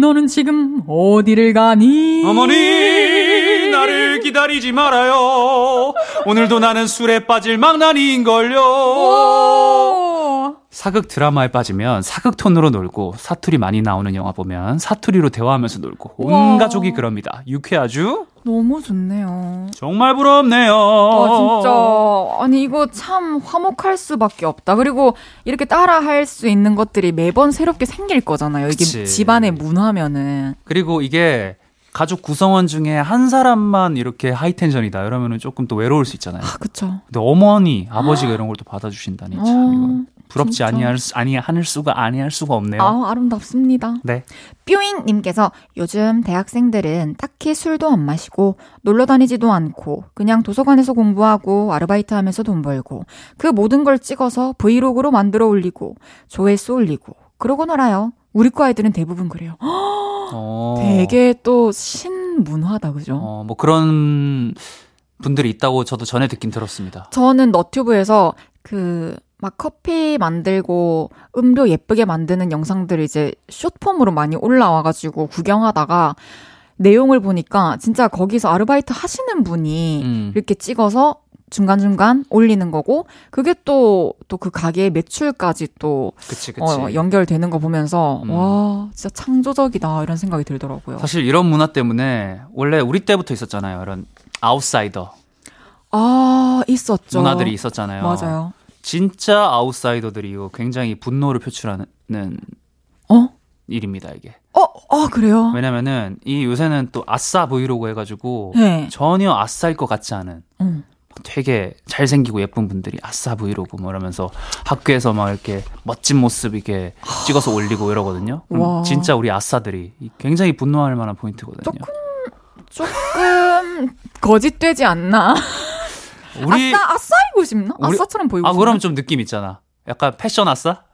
너는 지금 어디를 가니? 어머니, 나를 기다리지 말아요. 오늘도 나는 술에 빠질 망나니인걸요. 오! 사극 드라마에 빠지면 사극 톤으로 놀고 사투리 많이 나오는 영화 보면 사투리로 대화하면서 놀고 온. 가족이 그럽니다. 유쾌하죠? 너무 좋네요. 정말 부럽네요. 아, 진짜. 아니, 이거 참 화목할 수밖에 없다. 그리고 이렇게 따라 할 수 있는 것들이 매번 새롭게 생길 거잖아요. 이게 그치. 집안의 문화면은. 그리고 이게 가족 구성원 중에 한 사람만 이렇게 하이텐션이다 이러면은 조금 또 외로울 수 있잖아요. 아, 그쵸. 근데 어머니, 아버지가 이런 걸 또 받아주신다니 참 어, 이거 부럽지. 아니할 수 아니할 수가 아니할 수가 없네요. 아, 아름답습니다. 네. 뾰잉 님께서 요즘 대학생들은 딱히 술도 안 마시고 놀러 다니지도 않고 그냥 도서관에서 공부하고 아르바이트 하면서 돈 벌고 그 모든 걸 찍어서 브이로그로 만들어 올리고 조회수 올리고 그러고 놀아요. 우리 과 애들은 대부분 그래요. 어. 되게 또 신문화다 그죠? 어, 뭐 그런 분들이 있다고 저도 전에 듣긴 들었습니다. 저는 너튜브에서 그 막 커피 만들고 음료 예쁘게 만드는 영상들이 이제 숏폼으로 많이 올라와가지고 구경하다가 내용을 보니까 진짜 거기서 아르바이트 하시는 분이 음. 이렇게 찍어서 중간중간 올리는 거고 그게 또 또 그 가게의 매출까지 또 그치, 그치. 어, 연결되는 거 보면서 음. 와 진짜 창조적이다 이런 생각이 들더라고요. 사실 이런 문화 때문에 원래 우리 때부터 있었잖아요. 이런 아웃사이더 아 있었죠. 문화들이 있었잖아요. 맞아요. 진짜 아웃사이더들이 이거 굉장히 분노를 표출하는 어? 일입니다, 이게. 어? 아 그래요? 왜냐면은 이 요새는 또 아싸 브이로그 해가지고 네. 전혀 아싸일 것 같지 않은 음. 되게 잘생기고 예쁜 분들이 아싸 브이로그 뭐 이러면서 학교에서 막 이렇게 멋진 모습 이렇게 찍어서 올리고 이러거든요. 와. 진짜 우리 아싸들이 굉장히 분노할 만한 포인트거든요. 조금 조금 거짓되지 않나? 우리 아싸 아싸이고 싶나? 우리- 아싸처럼 보이고 아 싶나? 그럼 좀 느낌 있잖아. 약간 패션 아싸?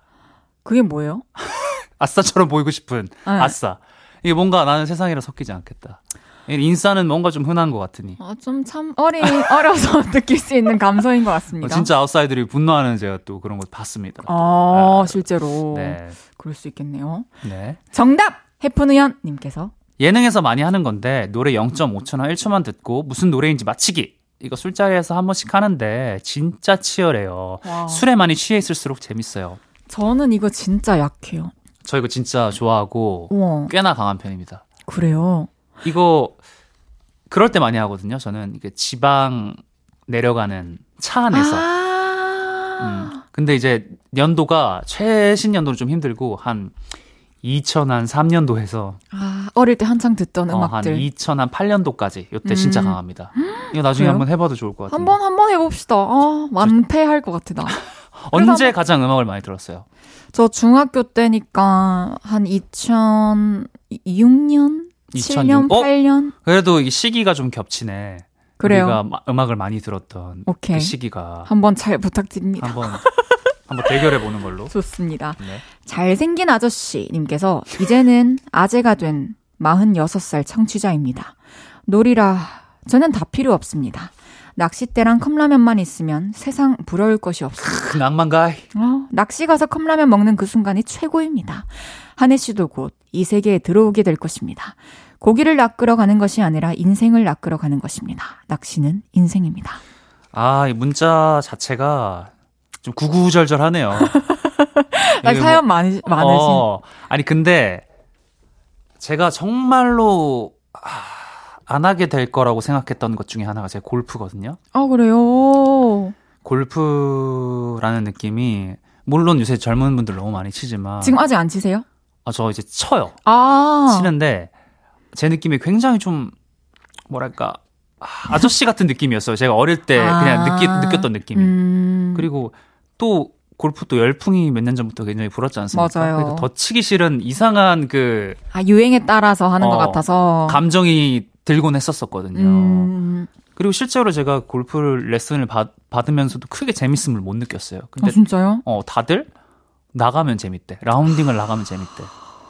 그게 뭐예요? 아싸처럼 보이고 싶은 네. 아싸. 이게 뭔가 나는 세상이랑 섞이지 않겠다. 인싸는 뭔가 좀 흔한 것 같으니. 아, 좀참 어리 어려서 느낄 수 있는 감성인 것 어, 같습니다. 진짜 아웃사이더들이 분노하는 제가 또 그런 거 봤습니다. 아, 실제로 네. 그럴 수 있겠네요. 네. 정답 해프누연 님께서 예능에서 많이 하는 건데 노래 0.5초나 1초만 듣고 무슨 노래인지 맞히기. 이거 술자리에서 한 번씩 하는데 진짜 치열해요. 와. 술에 많이 취해 있을수록 재밌어요. 저는 이거 진짜 약해요. 저 이거 진짜 좋아하고 우와, 꽤나 강한 편입니다. 그래요. 이거 그럴 때 많이 하거든요. 저는 이게 지방 내려가는 차 안에서. 아, 음. 근데 이제 연도가 최신 연도는 좀 힘들고 한 2003년도 해서 아, 어릴 때 한창 듣던 어, 한 음악들. 2008년도까지 요때 진짜 음. 강합니다. 이거 나중에 그래요? 한번 해봐도 좋을 것 같아요. 한번 한번 해봅시다. 아, 완패할 것 같아 나. 언제 한번- 가장 음악을 많이 들었어요? 저 중학교 때니까 한 2006년, 7년, 2006? 어? 8년. 그래도 이 시기가 좀 겹치네. 그래요. 우리가 마- 음악을 많이 들었던 오케이. 그 시기가 한번 잘 부탁드립니다. 한번 한번 대결해 보는 걸로. 좋습니다. 네. 잘생긴 아저씨님께서 이제는 아재가 된 46살 청취자입니다. 놀이라 저는 다 필요 없습니다. 낚싯대랑 컵라면만 있으면 세상 부러울 것이. 그 낭만가이. 어, 낚시 가서 컵라면 먹는 그 순간이 최고입니다. 한혜 씨도 곧 이 세계에 들어오게 될 것입니다. 고기를 낚으러 가는 것이 아니라 인생을 낚으러 가는 것입니다. 낚시는 인생입니다. 아, 이 문자 자체가 좀 구구절절하네요. 아, 이게 뭐- 사연 많이, 많으신. 어, 아니 근데 제가 정말로 아, 안 하게 될 거라고 생각했던 것 중에 하나가 제 골프거든요. 아, 그래요. 골프라는 느낌이 물론 요새 젊은 분들 너무 많이 치지만 지금 아직 안 치세요? 아, 저 이제 쳐요. 아. 치는데 제 느낌이 굉장히 좀 뭐랄까 아, 아저씨 같은 느낌이었어요. 제가 어릴 때 그냥 아. 느끼, 느꼈던 느낌이. 음. 그리고 또 골프 또 열풍이 몇 년 전부터 굉장히 불었지 않습니까? 맞아요. 그러니까 더 치기 싫은 이상한 그 아, 유행에 따라서 하는 어, 것 같아서. 감정이 들곤 했었었거든요. 음. 그리고 실제로 제가 골프 레슨을 받, 받으면서도 크게 재밌음을 못 느꼈어요. 아, 근데 진짜요? 어 다들 나가면 재밌대. 라운딩을 나가면 재밌대.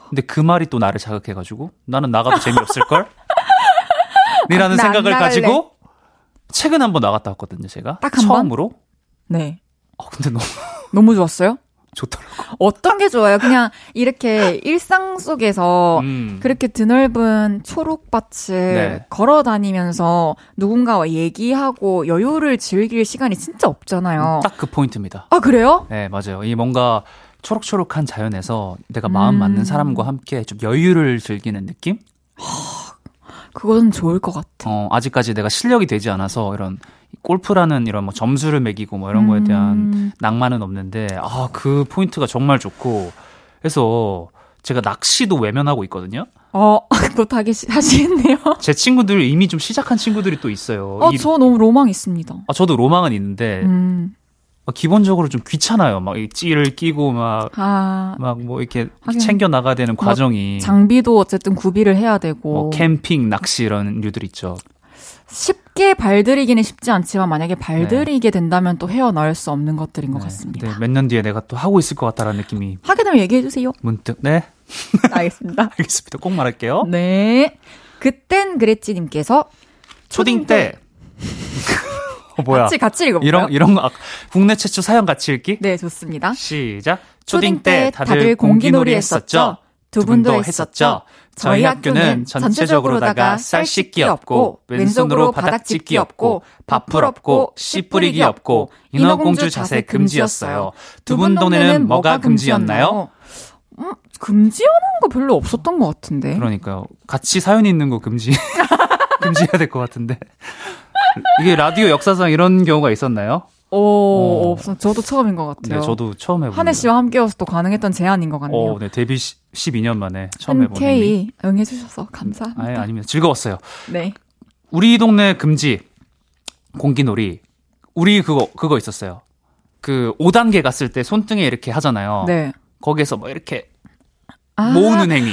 근데 그 말이 또 나를 자극해가지고 나는 나가도 재미없을 걸. 이라는 나안 생각을. 가지고 최근 한번 나갔다 왔거든요. 제가 딱한 번? 처음으로. 네. 어 근데 너무 너무 좋았어요? 좋더라고. 어떤 게 좋아요? 그냥 이렇게 일상 속에서 음. 그렇게 드넓은 초록밭을 네. 걸어 다니면서 누군가와 얘기하고 여유를 즐길 시간이 진짜 없잖아요. 딱 그 포인트입니다. 아, 그래요? 네, 맞아요. 이 뭔가 초록초록한 자연에서 내가 마음 음. 맞는 사람과 함께 좀 여유를 즐기는 느낌? 그건 좋을 것 같아. 어, 아직까지 내가 실력이 되지 않아서 이런 골프라는 이런 뭐 점수를 매기고 뭐 이런 거에 대한 음. 낭만은 없는데, 아, 그 포인트가 정말 좋고, 그래서 제가 낚시도 외면하고 있거든요. 어, 하기 시- 하시겠네요. 제 친구들 이미 좀 시작한 친구들이 또 있어요. 어, 이- 저 너무 로망 있습니다. 아, 저도 로망은 있는데, 음. 어, 기본적으로 좀 귀찮아요. 막이 찌를 끼고 막, 아, 막뭐 이렇게 챙겨 나가야 되는 과정이. 장비도 어쨌든 구비를 해야 되고. 뭐 캠핑, 낚시 이런 류들 있죠. 쉽게 발들이기는 쉽지 않지만 만약에 발들이게 된다면 또 헤어나올 수 없는 것들인 것 같습니다. 네, 몇 년 뒤에 내가 또 하고 있을 것 같다라는 느낌이 하게 되면 얘기해 주세요. 문득. 네, 알겠습니다. 알겠습니다. 꼭 말할게요. 네. 그땐 그랬지님께서 초딩 때. 어, 뭐야? 같이 같이 읽어볼까요? 이런 이런 거 아, 국내 최초 사연 같이 읽기? 네, 좋습니다. 시작. 초딩 때 다들 공기놀이 했었죠. 두 분도 했었죠. 저희 학교는 전체적으로다가 쌀 씻기 없고 왼손으로 바닥 짚기 없고 밥풀 없고 씨 뿌리기 없고 인어공주 자세 금지였어요. 두 분 동네는 뭐가 금지였나요? 음, 금지하는 거 별로 없었던 것 같은데. 그러니까요. 같이 사연 있는 거 금지 금지해야 될 것 같은데. 이게 라디오 역사상 이런 경우가 있었나요? 오, 어. 없어. 저도 처음인 것 같아요. 네, 저도 처음 해보는. 한혜 씨와 함께여서 또 가능했던 제안인 것 같네요. 어, 네, 데뷔 12년 만에 처음. 의미. 흔쾌히 응해주셔서 감사합니다. 아예 아니면 즐거웠어요. 네. 우리 동네 금지 공기놀이. 우리 그거 그거 있었어요. 그 5단계 갔을 때 손등에 이렇게 하잖아요. 네. 거기에서 뭐 이렇게 아, 모으는 행위.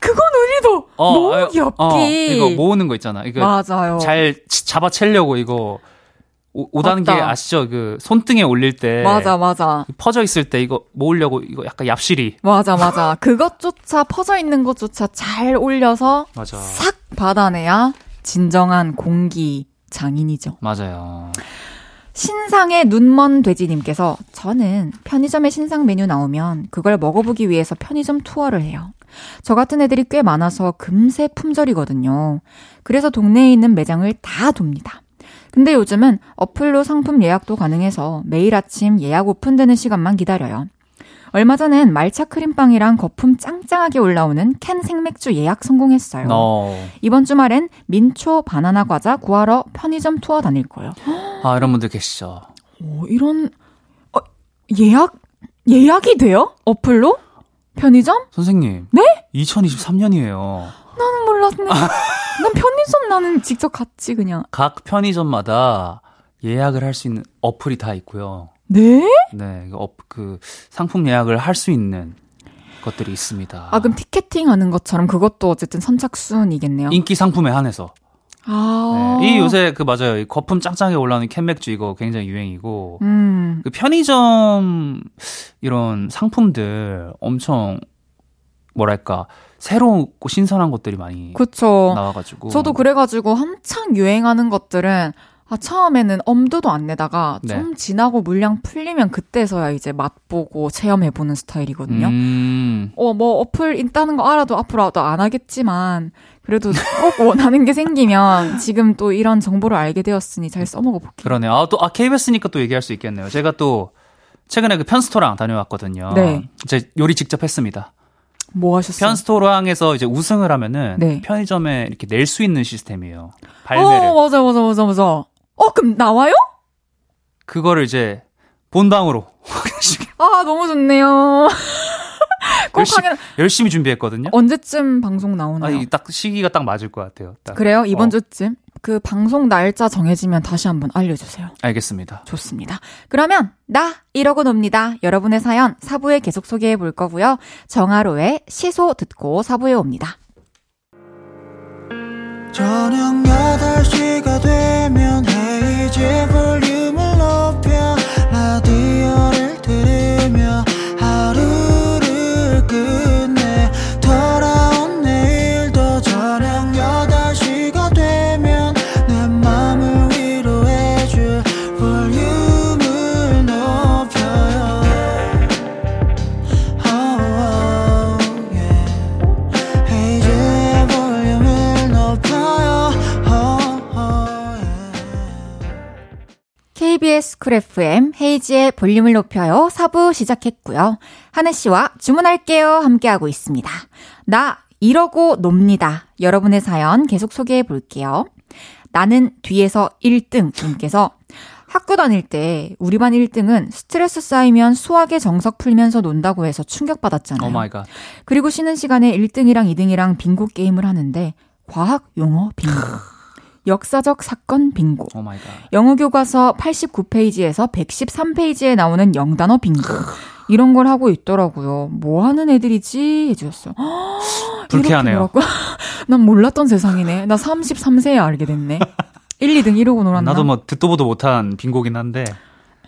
그건 우리도 너무 아유, 귀엽기. 어, 이거 모으는 거 있잖아. 이거 맞아요. 잘 치- 잡아채려고 이거 5, 단계 맞다. 아시죠? 그 손등에 올릴 때 맞아, 맞아. 퍼져 있을 때 이거 모으려고 이거 약간 얍실이 맞아, 맞아. 그것조차 퍼져 있는 것조차 잘 올려서 맞아. 싹 받아내야 진정한 공기 장인이죠. 맞아요. 신상의 눈먼 돼지님께서 저는 편의점에 신상 메뉴 나오면 그걸 먹어보기 위해서 편의점 투어를 해요. 저 같은 애들이 꽤 많아서 금세 품절이거든요. 그래서 동네에 있는 매장을 다 돕니다. 근데 요즘은 어플로 상품 예약도 가능해서 매일 아침 예약 오픈되는 시간만 기다려요. 얼마 전엔 말차 크림빵이랑 거품 짱짱하게 올라오는 캔 생맥주 예약 성공했어요. 어. 이번 주말엔 민초 바나나 과자 구하러 편의점 투어 다닐 거예요. 아, 이런 분들 계시죠. 오, 이런 어, 예약 예약이 돼요? 어플로? 편의점? 선생님. 네? 2023년이에요. 나는 몰랐네. 난 편의점 나는 직접 갔지 그냥. 각 편의점마다 예약을 할 수 있는 어플이 다 있고요. 네? 네, 그, 그 상품 예약을 할 수 있는 것들이 있습니다. 아, 그럼 티켓팅 하는 것처럼 그것도 어쨌든 선착순이겠네요. 인기 상품에 한해서. 아. 네, 이 요새 그 맞아요. 이 거품 짱짱하게 올라오는 캔맥주 이거 굉장히 유행이고. 음. 그 편의점 이런 상품들 엄청 뭐랄까 새롭고 신선한 것들이 많이 그쵸. 나와가지고 저도 그래가지고 한창 유행하는 것들은 아, 처음에는 엄두도 안 내다가 네. 좀 지나고 물량 풀리면 그때서야 이제 맛보고 체험해보는 스타일이거든요. 음. 어, 뭐 어플 있다는 거 알아도 앞으로도 안 하겠지만 그래도 꼭 원하는 게 생기면 지금 또 이런 정보를 알게 되었으니 잘 써먹어 볼게요. 그러네요. 아, 또, 아, KBS니까 또 얘기할 수 있겠네요. 제가 또 최근에 그 편스토랑 다녀왔거든요. 네. 제 요리 직접 했습니다. 뭐 하셨어요? 편스토랑에서 이제 우승을 하면은 네. 편의점에 이렇게 낼 수 있는 시스템이에요. 발매를. 어, 맞아, 맞아, 맞아, 맞아. 어, 그럼 나와요? 그거를 이제 본방으로. 아, 너무 좋네요. 열심히, 열심히 준비했거든요. 언제쯤 방송 나오나요? 아니, 딱 시기가 딱 맞을 것 같아요. 딱. 그래요? 이번 어. 주쯤? 그 방송 날짜 정해지면 다시 한번 알려주세요. 알겠습니다. 좋습니다. 그러면 나 이러고 놉니다. 여러분의 사연 사부에 계속 소개해 볼 거고요. 정하로의 시소 듣고 사부에 옵니다. 저녁 8시가 되면 헤이즈 볼 KBS 쿨 FM 헤이즈의 볼륨을 높여요 4부 시작했고요. 한해 씨와 주문할게요 함께하고 있습니다. 나 이러고 놉니다. 여러분의 사연 계속 소개해 볼게요. 나는 뒤에서 1등 님께서 학교 다닐 때 우리 반 1등은 스트레스 쌓이면 수학의 정석 풀면서 논다고 해서 충격받았잖아요. 오 오 그리고 쉬는 시간에 1등이랑 2등이랑 빙고 게임을 하는데 과학 용어 빙고. 역사적 사건 빙고. Oh 영어 교과서 89페이지에서 113페이지에 나오는 영단어 빙고. 이런 걸 하고 있더라고요. 뭐 하는 애들이지? 해주셨어요. 불쾌하네요. 난 몰랐던 세상이네. 나 33세에 알게 됐네. 1, 2등 이러고 놀았나? 나도 뭐 듣도 보도 못한 빙고긴 한데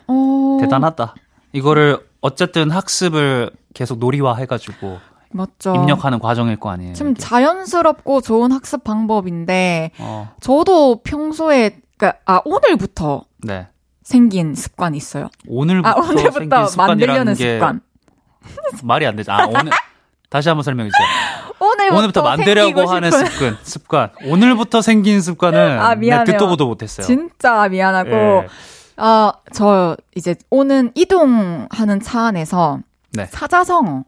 어... 대단하다. 이거를 어쨌든 학습을 계속 놀이화 해가지고 맞죠. 입력하는 과정일 거 아니에요. 참 이게. 자연스럽고 좋은 학습 방법인데 어. 저도 평소에 그러니까 아 오늘부터 네. 생긴 습관이 있어요. 오늘부터, 아, 오늘부터 만들려는 습관. 말이 안 되죠. 아 오늘 다시 한번 설명해 주세요. 오늘부터, 오늘부터 만들려고 하는 습관, 습관. 오늘부터 생긴 습관은 아, 미안해요. 듣도 보도 못했어요. 진짜 미안하고. 네. 아, 저 이제 오는 이동하는 차 안에서 네. 사자성어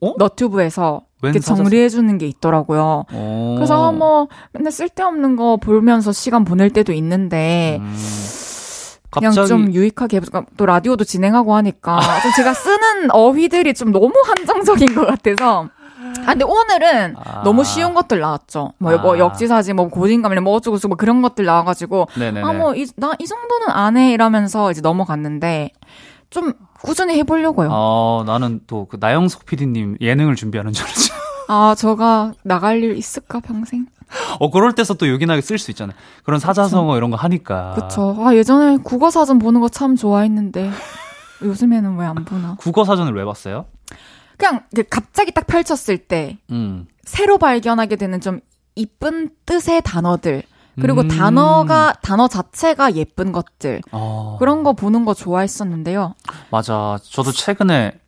어? 너튜브에서 이렇게 정리해 주는 게 있더라고요. 오. 그래서 뭐 맨날 쓸데없는 거 보면서 시간 보낼 때도 있는데 음. 그냥 갑자기... 좀 유익하게 또 라디오도 진행하고 하니까 좀 제가 쓰는 어휘들이 좀 너무 한정적인 것 같아서 아, 근데 오늘은 아. 너무 쉬운 것들 나왔죠. 뭐, 뭐 아. 뭐 역지사지, 뭐 고진감이나 뭐 어쩌고 저쩌고 뭐 그런 것들 나와가지고. 네네네. 아, 뭐, 이, 나이 정도는 안 해. 이러면서 이제 넘어갔는데, 좀 꾸준히 해보려고요. 어, 나는 또 그 나영석 PD님 예능을 준비하는 줄 알았죠. 아, 제가 나갈 일 있을까, 평생? 어, 그럴 때서 또 요긴하게 쓸 수 있잖아요. 그런 사자성어 그쵸. 이런 거 하니까. 그쵸. 아, 예전에 국어사전 보는 거 참 좋아했는데, 요즘에는 왜 안 보나? 국어사전을 왜 봤어요? 그냥 갑자기 딱 펼쳤을 때, 음. 새로 발견하게 되는 좀 이쁜 뜻의 단어들, 그리고 음. 단어가 단어 자체가 예쁜 것들 어. 그런 거 보는 거 좋아했었는데요. 맞아. 저도 최근에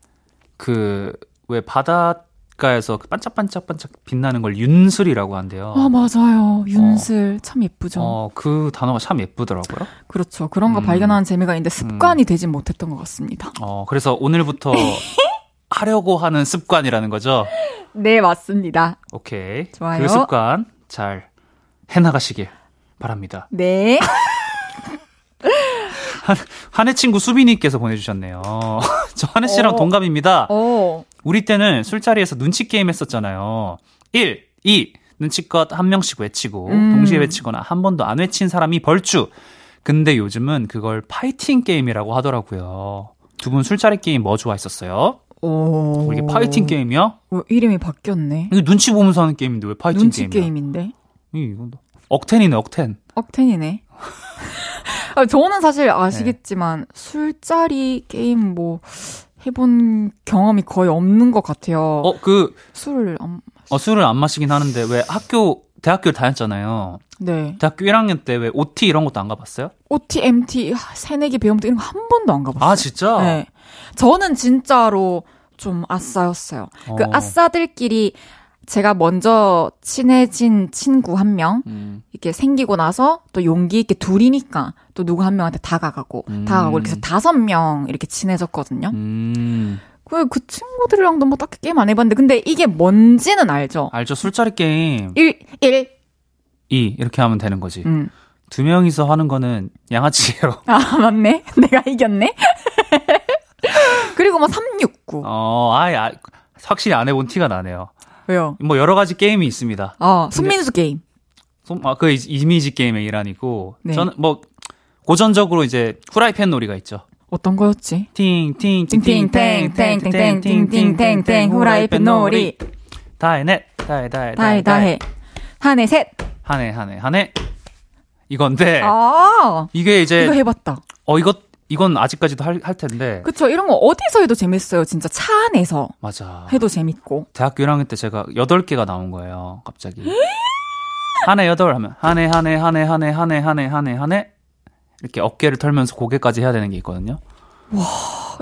그 왜 바닷가 길가에서 그 반짝반짝반짝 빛나는 걸 윤슬이라고 한대요. 아, 맞아요. 윤슬. 어. 참 예쁘죠. 어, 그 단어가 참 예쁘더라고요. 그렇죠. 그런 거 음. 발견하는 재미가 있는데 습관이 음. 되진 못했던 것 같습니다. 어, 그래서 오늘부터 하려고 하는 습관이라는 거죠? 네, 맞습니다. 오케이. 좋아요. 그 습관 잘 해나가시길 바랍니다. 네. 한, 한해 친구 수빈이께서 보내주셨네요. 저 한해 씨랑 어. 동갑입니다. 어. 우리 때는 술자리에서 눈치 게임 했었잖아요. 1, 2, 눈치껏 한 명씩 외치고, 음. 동시에 외치거나 한 번도 안 외친 사람이 벌주. 근데 요즘은 그걸 파이팅 게임이라고 하더라고요. 두 분 술자리 게임 뭐 좋아했었어요? 오. 이게 파이팅 게임이야? 어, 이름이 바뀌었네. 이게 눈치 보면서 하는 게임인데 왜 파이팅 눈치 게임이야? 게임인데? 이건 억텐이네, 억텐. 억텐이네. 아, 저는 사실 아시겠지만 네. 술자리 게임 뭐 해본 경험이 거의 없는 것 같아요. 어, 그 술을 안 어, 술을 안 마시긴 하는데 왜 학교 대학교를 다녔잖아요. 네. 대학교 1학년 때 왜 OT 이런 것도 안 가봤어요? OT, MT, 새내기 배움도 이런 거 한 번도 안 가봤어요. 아, 진짜? 네. 저는 진짜로 좀 아싸였어요. 그 어. 그 아싸들끼리 제가 먼저 친해진 친구 한 명, 음. 이렇게 생기고 나서 또 용기 있게 둘이니까 또 누구 한 명한테 다가가고, 음. 다가가고 이렇게 해서 다섯 명 이렇게 친해졌거든요. 음. 그, 그 친구들이랑도 뭐 딱히 게임 안 해봤는데, 근데 이게 뭔지는 알죠? 알죠. 술자리 게임. 1, 1, 2, 이렇게 하면 되는 거지. 음. 두 명이서 하는 거는 양아치예요. 아, 맞네. 내가 이겼네. 그리고 뭐 369. 어, 아예, 아, 확실히 안 해본 티가 나네요. 왜요? 뭐 여러 가지 게임이 있습니다. 아, 손민수 게임. 손, 아, 그 이미지 게임의 일환이고 네. 저는 뭐 고전적으로 이제 후라이팬 놀이가 있죠. 어떤 거였지? 팅팅팅팅팅팅팅팅팅팅팅 후라이팬 놀이. 다해 넷 다해 다해 다해 다해 한해 셋 한해 한해 한해 이건데 아 이게 이제 이거 해봤다. 어 이것 이건 아직까지도 할, 할 텐데. 그쵸. 이런 거 어디서 해도 재밌어요. 진짜 차 안에서. 맞아. 해도 재밌고. 대학교 1학년 때 제가 8개가 나온 거예요. 갑자기. 한해 8 하면, 한 해, 한 해, 한 해, 한 해, 한 해, 한 해, 한 해, 한 해. 이렇게 어깨를 털면서 고개까지 해야 되는 게 있거든요. 와,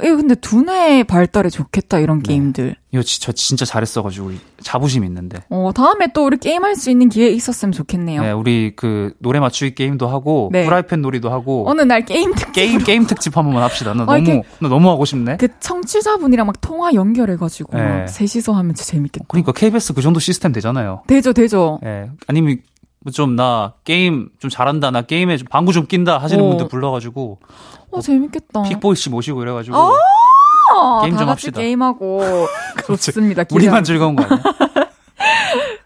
이거 근데 두뇌 발달에 좋겠다, 이런 네. 게임들. 이거 지, 저 진짜 잘했어가지고, 자부심 있는데. 어, 다음에 또 우리 게임할 수 있는 기회 있었으면 좋겠네요. 네, 우리 그, 노래 맞추기 게임도 하고, 네. 프라이팬 놀이도 하고. 어느 날 게임 특집. 게임, 게임 특집 한 번만 합시다. 나 아, 너무, 나 너무 하고 싶네. 그 청취자분이랑 막 통화 연결해가지고, 네. 막 셋이서 하면 진짜 재밌겠다. 그러니까 KBS 그 정도 시스템 되잖아요. 되죠, 되죠. 네. 아니면, 좀 나 게임 좀 잘한다 나 게임에 좀 방구 좀 낀다 하시는 어. 분들 불러가지고 어 재밌겠다 픽보이 씨 모시고 이래가지고 아~ 게임 좀 합시다 게임하고 좋습니다 우리만 즐거운 거 아니야?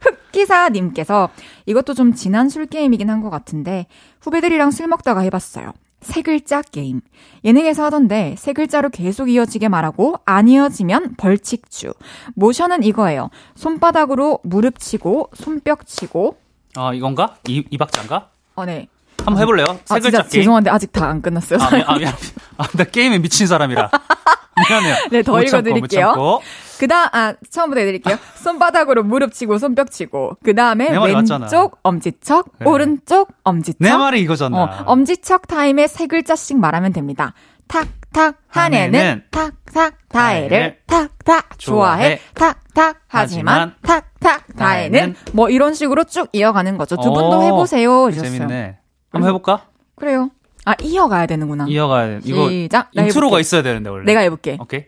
흑기사님께서 이것도 좀 지난 술 게임이긴 한 것 같은데 후배들이랑 술 먹다가 해봤어요 세 글자 게임. 예능에서 하던데 세 글자로 계속 이어지게 말하고 안 이어지면 벌칙주. 모션은 이거예요. 손바닥으로 무릎 치고 손뼉 치고 아, 이건가? 이, 이 박자인가? 어, 네. 한번 해볼래요? 세 아, 글자 게임. 죄송한데 아직 다 안 끝났어요. 아, 아, 미안. 아, 나 게임에 미친 사람이라. 미안해요. 네, 더 읽어드릴게요. 그 다음, 아, 처음부터 해드릴게요. 손바닥으로 무릎 치고, 손뼉 치고, 그 다음에 왼쪽 맞잖아. 엄지척, 네. 오른쪽 엄지척. 내 말이 이거잖아. 어, 엄지척 타임에 세 글자씩 말하면 됩니다. 탁, 탁, 한해는 탁, 탁, 다혜를 탁, 탁, 좋아해, 탁, 탁, 하지만 탁, 탁, 다혜는 뭐 이런 식으로 쭉 이어가는 거죠. 두 분도 해보세요. 재밌네. 한번 해볼까? 그래요. 아, 이어가야 되는구나. 이어가야 돼. 이거 시작. intro가 있어야 되는데, 원래. 내가 해볼게. 오케이.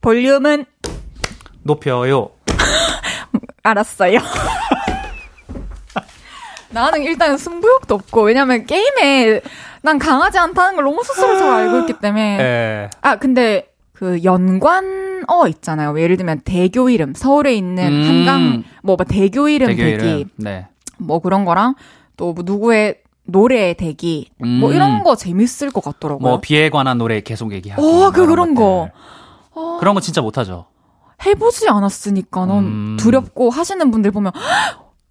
볼륨은 높여요. 알았어요. 나는 일단 승부욕도 없고, 왜냐면 게임에 난 강하지 않다는 걸 너무 스스로 잘 알고 있기 때문에. 네. 아, 근데 그 연관 어 있잖아요. 예를 들면 대교 이름, 서울에 있는 음. 한강, 뭐, 뭐 대교 이름 대교 대기. 이름. 네. 뭐 그런 거랑 또 뭐 누구의 노래 대기 뭐 음. 뭐 이런 거 재밌을 것 같더라고요. 뭐 비에 관한 노래 계속 얘기하고. 어, 그 그런 거. 어. 그런 거 진짜 못하죠. 해보지 않았으니까 넌 음. 두렵고 하시는 분들 보면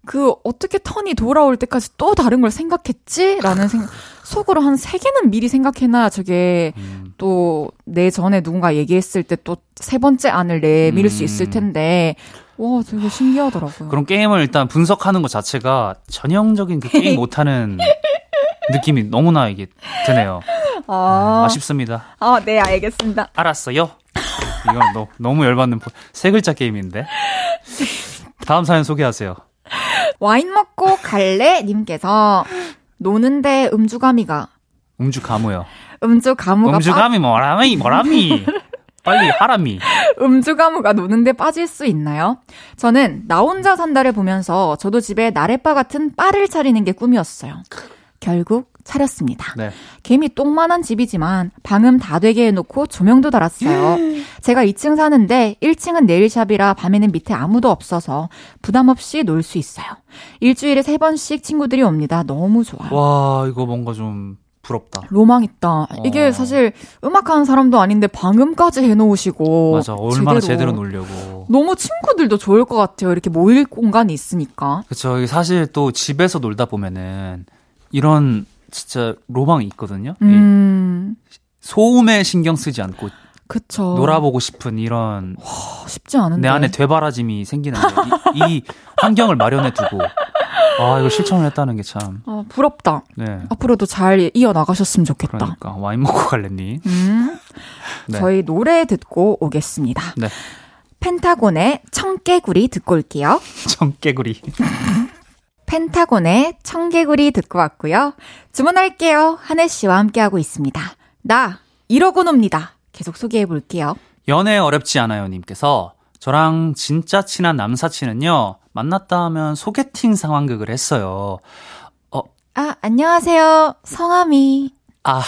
그 어떻게 턴이 돌아올 때까지 또 다른 걸 생각했지? 라는 생각, 속으로 한 세 개는 미리 생각해놔야 저게 음. 또내 전에 누군가 얘기했을 때 또 세 번째 안을 내밀 음. 수 있을 텐데, 와, 되게 신기하더라고요. 그럼 게임을 일단 분석하는 것 자체가 전형적인 그 게임 못하는 느낌이 너무나 이게 드네요. 아. 아쉽습니다. 아, 네, 알겠습니다. 알았어요. 이건 너, 너무 열받는 세 글자 게임인데. 다음 사연 소개하세요. 와인 먹고 갈래? 님께서 노는데 음주 가미가 음주 가무요. 음주 가무가 음주 가미 뭐라미 뭐라미. 빨리 하라미. 음주 가무가 노는데 빠질 수 있나요? 저는 나 혼자 산다를 보면서 저도 집에 나래바 같은 바를 차리는 게 꿈이었어요. 결국 차렸습니다. 네. 개미 똥만한 집이지만 방음 다 되게 해놓고 조명도 달았어요. 제가 2층 사는데 1층은 네일샵이라 밤에는 밑에 아무도 없어서 부담 없이 놀 수 있어요. 일주일에 3번씩 친구들이 옵니다. 너무 좋아요. 와, 이거 뭔가 좀 부럽다. 로망 있다. 이게 어. 사실 음악하는 사람도 아닌데 방음까지 해놓으시고 맞아 얼마나 제대로, 제대로 놀려고 너무 친구들도 좋을 것 같아요. 이렇게 모일 공간이 있으니까. 그렇죠. 사실 또 집에서 놀다 보면은 이런 진짜 로망이 있거든요. 음. 소음에 신경 쓰지 않고 그쵸. 놀아보고 싶은 이런 와, 쉽지 않은데 내 안에 되바라짐이 생기는데 이, 이 환경을 마련해 두고 아, 이거 실천을 했다는 게 참. 아, 부럽다. 네. 앞으로도 잘 이어 나가셨으면 좋겠다. 그러니까, 와인 먹고 갈랬니? 음. 네. 저희 노래 듣고 오겠습니다. 네. 펜타곤의 청개구리 듣고 올게요. 청개구리. 펜타곤의 청개구리 듣고 왔고요. 주문할게요. 한혜 씨와 함께하고 있습니다. 나, 이러고 놉니다. 계속 소개해 볼게요. 연애 어렵지 않아요. 님께서 저랑 진짜 친한 남사친은요, 만났다 하면 소개팅 상황극을 했어요. 어. 아, 안녕하세요. 성함이. 아,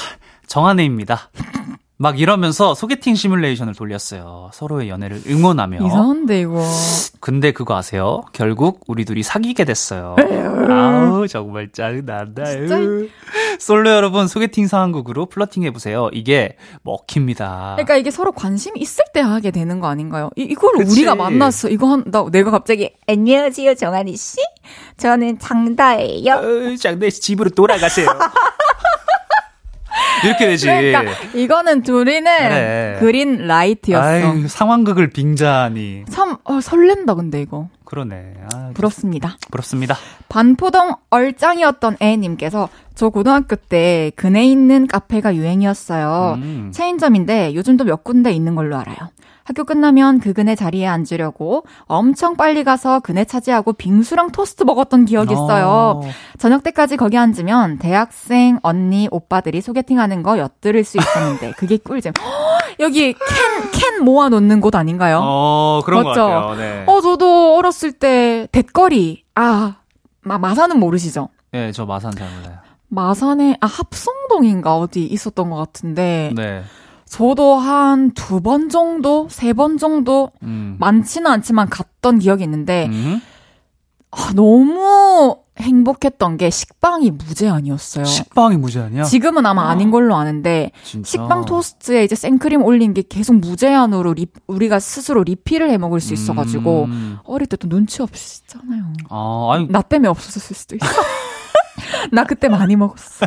정한혜입니다. 막 이러면서 소개팅 시뮬레이션을 돌렸어요. 서로의 연애를 응원하며. 이상한데, 이거. 근데 그거 아세요? 결국 우리 둘이 사귀게 됐어요. 아우, 정말 짜증난다. 솔로 여러분, 소개팅 상황극으로 flirting 해보세요. 이게 먹힙니다. 그러니까 이게 서로 관심 있을 때 하게 되는 거 아닌가요? 이, 이걸 우리가 만났어. 이거 한, 나, 내가 갑자기, 안녕하세요, 정한이 씨. 저는 장다혜예요. 어, 장다혜 씨 집으로 돌아가세요. 이렇게 되지. 그러니까 이거는 둘이는 네. green light였어. 아유, 상황극을 빙자하니. 참 어, 설렌다 근데 이거. 그러네. 아, 부럽습니다. 부럽습니다. 반포동 얼짱이었던 애님께서 저 고등학교 때 근해 있는 카페가 유행이었어요. 음. 체인점인데 요즘도 몇 군데 있는 걸로 알아요. 학교 끝나면 그 그네 자리에 앉으려고 엄청 빨리 가서 그네 차지하고 빙수랑 토스트 먹었던 기억이 있어요. 어. 저녁 때까지 거기 앉으면 대학생 언니 오빠들이 소개팅하는 거 엿들을 수 있었는데 그게 꿀잼. 여기 캔, 캔 모아놓는 곳 아닌가요? 어, 그런 맞죠? 것 같아요. 네. 어, 저도 어렸을 때 댓거리. 아, 마, 마산은 모르시죠? 네, 저 마산 잘 몰라요. 마산에, 아, 합성동인가 어디 있었던 것 같은데. 네. 저도 한 두 번 정도, 세 번 정도, 음. 많지는 않지만 갔던 기억이 있는데, 음. 아, 너무 행복했던 게 식빵이 무제한이었어요. 식빵이 무제한이야? 지금은 아마 아. 닌 걸로 아는데 진짜? 식빵 토스트에 이제 생크림 올린 게 계속 무제한으로 리, 우리가 스스로 리필을 해 먹을 수 있어가지고 음. 어릴 때도 눈치 없이 잖아요 아, 아니. 나 때문에 없었을 수도 있어. 나 그때 많이 먹었어.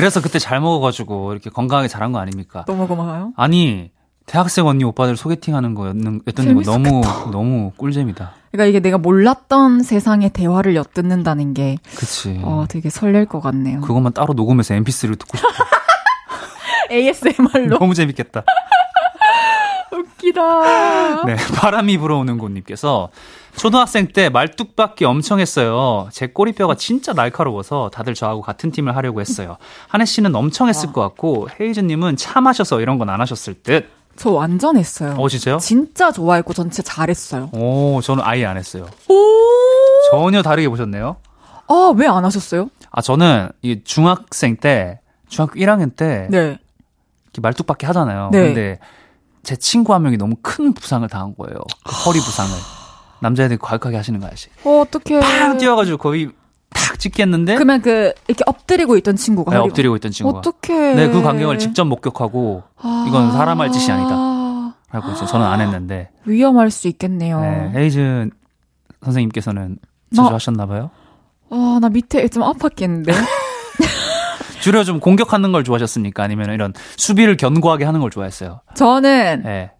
그래서 그때 잘 먹어가지고 이렇게 건강하게 자란 거 아닙니까? 너무 고마워요. 아니 대학생 언니 오빠들 소개팅하는 거였는 거 너무 너무 꿀잼이다. 그러니까 이게 내가 몰랐던 세상의 대화를 엿듣는다는 게 그치. 어 되게 설렐 것 같네요. 그것만 따로 녹음해서 MP3를 듣고 싶어. ASMR로 너무 재밌겠다. 웃기다. 네, 바람이 불어오는 곳님께서 초등학생 때 말뚝박기 엄청 했어요. 제 꼬리뼈가 진짜 날카로워서 다들 저하고 같은 팀을 하려고 했어요. 한혜 씨는 엄청 했을 아. 것 같고 헤이즈님은 차 마셔서 이런 건 안 하셨을 듯. 저 완전 했어요. 어, 진짜요? 진짜 좋아했고 전체 잘했어요. 오, 저는 아예 안 했어요. 오! 전혀 다르게 보셨네요. 아, 왜 안 하셨어요? 아, 저는 이 중학생 때, 중학교 1학년 때 네. 이렇게 말뚝박기 하잖아요. 네. 근데 제 친구 한 명이 너무 큰 부상을 당한 거예요. 그 허리 부상을. 남자애들이 과격하게 하시는 거 아시? 어, 어떡해. 팡 뛰어가지고 거의 탁 찍겠는데. 그러면 그, 이렇게 엎드리고 있던 친구가. 네, 엎드리고 있던 친구가. 어떡해. 네, 그 광경을 직접 목격하고, 아... 이건 사람 할 짓이 아니다. 라고 이제 저는 안 했는데. 위험할 수 있겠네요. 네, 헤이즈 선생님께서는 자주 하셨나봐요? 아, 나 밑에 좀 아팠겠는데. 주로 좀 공격하는 걸 좋아하셨습니까? 아니면 이런 수비를 견고하게 하는 걸 좋아했어요? 저는 네.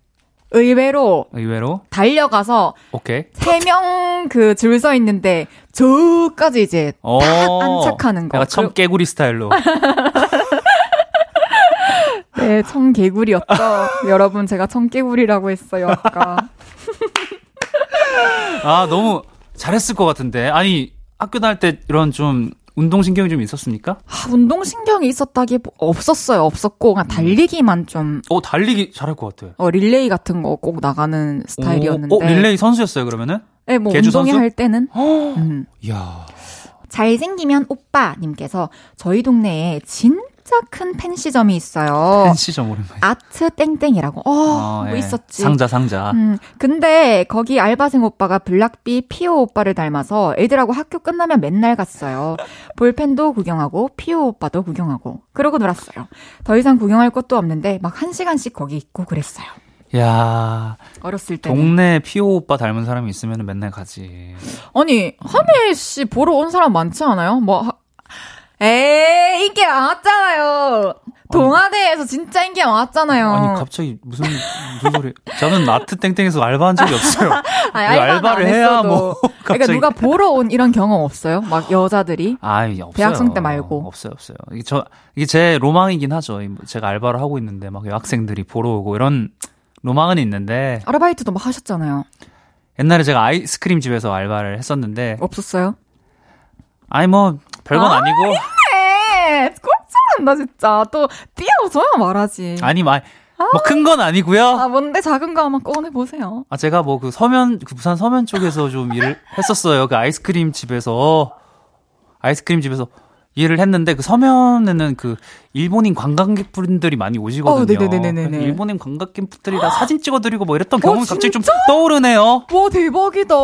의외로 의외로 달려가서 오케이 세 명 그 줄 서 있는데 저까지 이제 딱 안착하는 거. 약간 청 개구리 스타일로. 네, 청개구리였죠. 여러분, 제가 청개구리라고 했어요, 아까. 아, 너무 잘했을 것 같은데. 아니, 학교 다닐 때 이런 좀 운동신경이 좀 있었습니까? 아, 운동신경이 있었다기 없었어요. 없었고, 그냥 달리기만 좀. 어, 달리기 잘할 것 같아요. 어, 릴레이 같은 거 꼭 나가는 스타일이었는데. 어, 릴레이 선수였어요, 그러면은? 네, 뭐, 운동회 할 때는. 음. 이야. 잘생기면 오빠님께서 저희 동네에 진 진짜 큰 팬시점이 있어요. 팬시점 오랜만에. 아트 땡땡이라고. 어, 어뭐 예. 있었지. 상자 상자. 음, 근데 거기 알바생 오빠가 블락비 피오 오빠를 닮아서 애들하고 학교 끝나면 맨날 갔어요. 볼펜도 구경하고 피오 오빠도 구경하고 그러고 놀았어요. 더 이상 구경할 것도 없는데 막 한 시간씩 거기 있고 그랬어요. 야 어렸을 때 동네 피오 오빠 닮은 사람이 있으면 맨날 가지. 아니 한혜 씨 보러 온 사람 많지 않아요? 뭐 에이, 인기 많았잖아요. 동아대에서 진짜 인기 많았잖아요. 아니, 갑자기 무슨, 무슨 소리. 저는 아트 땡땡에서 알바한 적이 없어요. 아니, 알바를 해야 뭐. 그러니까 누가 보러 온 이런 경험 없어요? 막 여자들이? 아, 없어요. 대학생 때 말고. 없어요, 없어요. 이게 저, 이게 제 로망이긴 하죠. 제가 알바를 하고 있는데 막 여학생들이 보러 오고 이런 로망은 있는데. 아르바이트도 막 하셨잖아요. 옛날에 제가 아이스크림 집에서 알바를 했었는데. 없었어요? 아니 뭐 별건 아, 니고. 꼴찌한다 진짜. 또 띄워줘야 말하지. 아니 말. 뭐큰 건 아니고요. 아 뭔데 작은 거 한번 꺼내 보세요. 아 제가 뭐 그 서면 그 부산 서면 쪽에서 좀 일을 했었어요. 그 아이스크림 집에서 아이스크림 집에서 일을 했는데 그 서면에는 그 일본인 관광객분들이 많이 오시거든요. 어, 네네네네. 일본인 관광객분들이 다 사진 찍어드리고 뭐 이랬던 어, 경험이 어, 갑자기 좀 떠오르네요. 와 대박이다.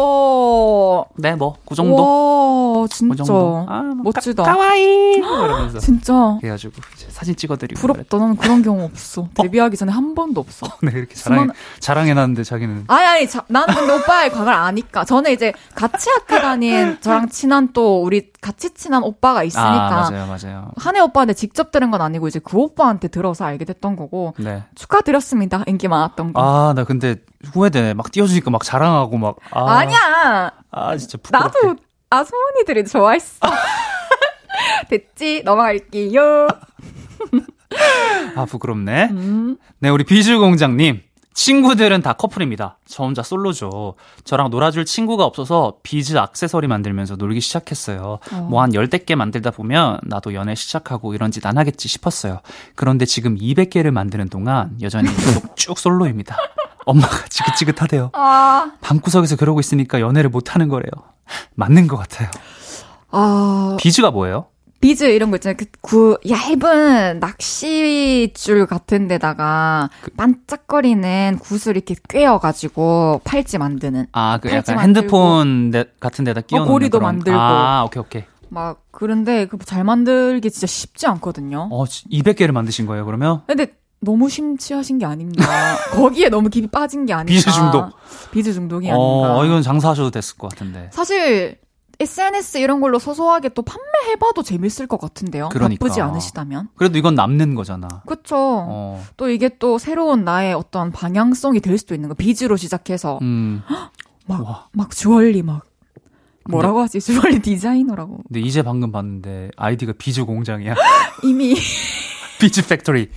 네, 뭐 그 정도. 와 진짜. 그 정도. 아, 뭐 멋지다. 까, 와이 이러면서. 진짜. 그래가지고 이제 사진 찍어드리고. 부럽다. 나는 그런 경험 없어. 어? 데뷔하기 전에 한 번도 없어. 네 이렇게 자랑 수많... 자랑해놨는데 자기는. 아니 아니 자, 나는 근데 오빠의 과거를 아니까. 저는 이제 같이 학교 다닌 저랑 친한 또 우리 같이 친한 오빠가 있으니까. 아, 맞아요 맞아요. 한해 오빠한테 직접 들은 건 아니고. 이제 그 오빠한테 들어서 알게 됐던 거고 네. 축하드렸습니다. 인기 많았던 거. 아, 나 근데 후회되네. 막 띄워주니까 막 자랑하고 막. 아. 아니야. 아, 진짜 부끄럽게. 나도 아주머니들이 좋아했어. 됐지? 넘어갈게요. 아, 부끄럽네. 음. 네, 우리 비주공장님. 친구들은 다 커플입니다. 저 혼자 솔로죠. 저랑 놀아줄 친구가 없어서 비즈 악세서리 만들면서 놀기 시작했어요. 어. 뭐한 열댓 개 만들다 보면 나도 연애 시작하고 이런 짓 안 하겠지 싶었어요. 그런데 지금 200개를 만드는 동안 여전히 쭉 솔로입니다. 엄마가 지긋지긋하대요. 아. 방구석에서 그러고 있으니까 연애를 못 하는 거래요. 맞는 것 같아요. 아. 비즈가 뭐예요? 비즈 이런 거 있잖아요. 그, 구, 얇은 낚시줄 같은 데다가 그, 반짝거리는 구슬 이렇게 꿰어가지고 팔찌 만드는. 아, 그 약간 핸드폰 데, 같은 데다 끼워놓는 어, 고리도 그런. 만들고. 아, 오케이, 오케이. 막, 그런데 그 잘 만들기 진짜 쉽지 않거든요. 어, 200개를 만드신 거예요, 그러면? 근데 너무 심취하신 게 아닌가. 거기에 너무 깊이 빠진 게 아닌가. 비즈 중독. 비즈 중독이 어, 아닌가. 어, 이건 장사하셔도 됐을 것 같은데. 사실 SNS 이런 걸로 소소하게 또 판매해봐도 재밌을 것 같은데요. 그러니까. 바쁘지 않으시다면. 그래도 이건 남는 거잖아. 그쵸. 어. 또 이게 또 새로운 나의 어떤 방향성이 될 수도 있는 거. 비즈로 시작해서. 음. 막, 막 주얼리 막. 뭐라고 하지? 주얼리 디자이너라고. 근데 이제 방금 봤는데 아이디가 비즈 공장이야. 이미. 비즈 factory.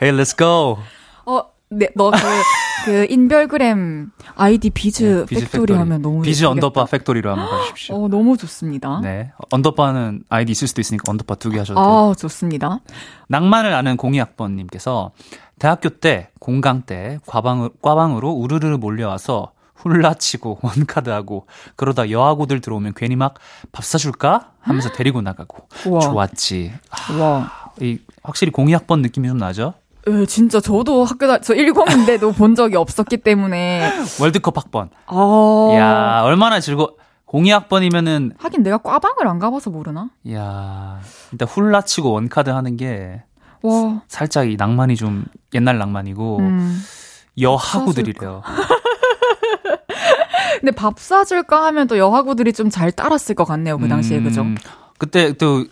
Hey, let's go. 어, 네, 너그 그 인별그램 아이디 비즈, 네, 비즈 factory, factory, 하면 너무 비즈 예쁘겠다. 언더바 팩토리로 한번 가주십시오. 어, 너무 좋습니다. 네. underbar는 아이디 있을 수도 있으니까 underbar 두 개 하셔도 돼요. 아, 좋습니다. 낭만을 아는 공이학번 님께서 대학교 때 공강 때 과방 과방으로 우르르 몰려와서 훌라치고 원카드하고 그러다 여학우들 들어오면 괜히 막 밥 사줄까 하면서 데리고 나가고 우와. 좋았지. 와. 이 확실히 공이학번 느낌이 좀 나죠? 예, 진짜 저도 학교 다, 저 10인데도 본 적이 없었기 때문에. 월드컵 학번. 아. 야 얼마나 즐거, 02학번이면은. 하긴 내가 과방을 안 가봐서 모르나? 야 일단 훌라치고 원카드 하는 게. 와. 살짝 이 낭만이 좀 옛날 낭만이고. 음. 여하구들이래요. 근데 밥 사줄까 하면 또 여하구들이 좀 잘 따랐을 것 같네요, 그 당시에, 음, 그죠? 그때 또,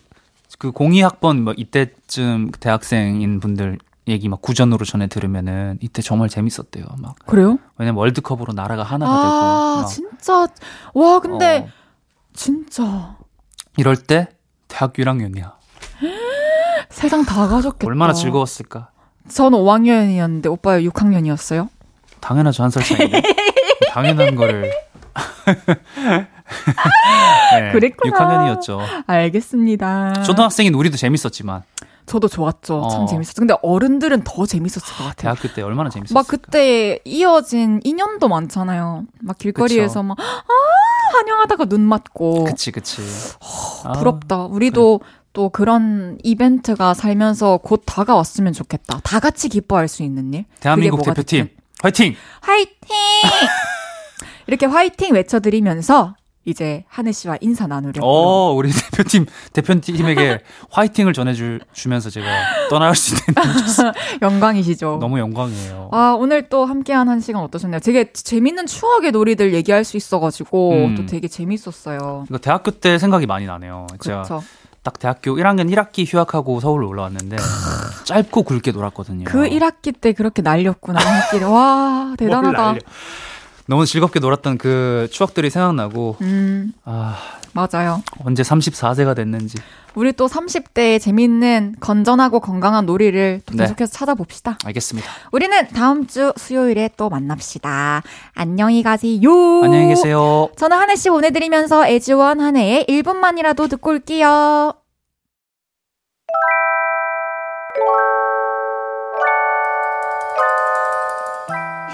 그 02학번 뭐 이때쯤 대학생인 분들 얘기 막 구전으로 전해 들으면은 이때 정말 재밌었대요. 막 그래요? 왜냐면 월드컵으로 나라가 하나가 아, 되고. 아 진짜 와 근데 어. 진짜 이럴 때 대학교 1학년이야. 세상 다 가졌겠다. 얼마나 즐거웠을까. 전 5학년이었는데 오빠 6학년이었어요? 당연하죠. 한 살 차이인데. 당연한 거를. 네, 그랬구나. 6학년이었죠. 알겠습니다. 초등학생인 우리도 재밌었지만. 저도 좋았죠. 참 어. 재밌었어. 근데 어른들은 더 재밌었을 것 같아요. 대학교 때 얼마나 재밌었어요. 막 그때 이어진 인연도 많잖아요. 막 길거리에서 막, 아, 환영하다가 눈 맞고. 그치, 그치. 허, 부럽다. 우리도 그래. 또 그런 이벤트가 살면서 곧 다가왔으면 좋겠다. 다 같이 기뻐할 수 있는 일. 대한민국 대표팀. 화이팅! 화이팅! 이렇게 화이팅 외쳐드리면서 이제 하늘 씨와 인사 나누려고. 어, 우리 대표팀 대표팀에게 화이팅을 전해주 면서 제가 떠나갈 수 있는 영광이시죠. 너무 영광이에요. 아 오늘 또 함께한 한 시간 어떠셨나요? 되게 재밌는 추억의 놀이들 얘기할 수 있어가지고 음. 또 되게 재밌었어요. 이거 대학교 때 생각이 많이 나네요. 그렇죠. 딱 대학교 1학년 1학기 휴학하고 서울 올라왔는데 짧고 굵게 놀았거든요. 그 1학기 때 그렇게 날렸구나. 와 대단하다. 너무 즐겁게 놀았던 그 추억들이 생각나고 음, 아 맞아요. 언제 34세가 됐는지. 우리 또 30대에 재밌는 건전하고 건강한 놀이를 또 네. 계속해서 네. 찾아봅시다. 알겠습니다. 우리는 다음 주 수요일에 또 만납시다. 안녕히 가세요. 안녕히 계세요. 저는 한혜 씨 보내드리면서 에즈원 한혜의 1분만이라도 듣고 올게요.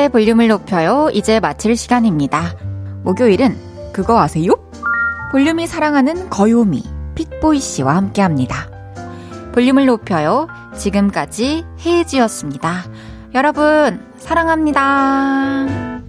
헤이지의 볼륨을 높여요. 이제 마칠 시간입니다. 목요일은 그거 아세요? 볼륨이 사랑하는 거요미 픽보이 씨와 함께 합니다. 볼륨을 높여요. 지금까지 헤이지였습니다. 여러분, 사랑합니다.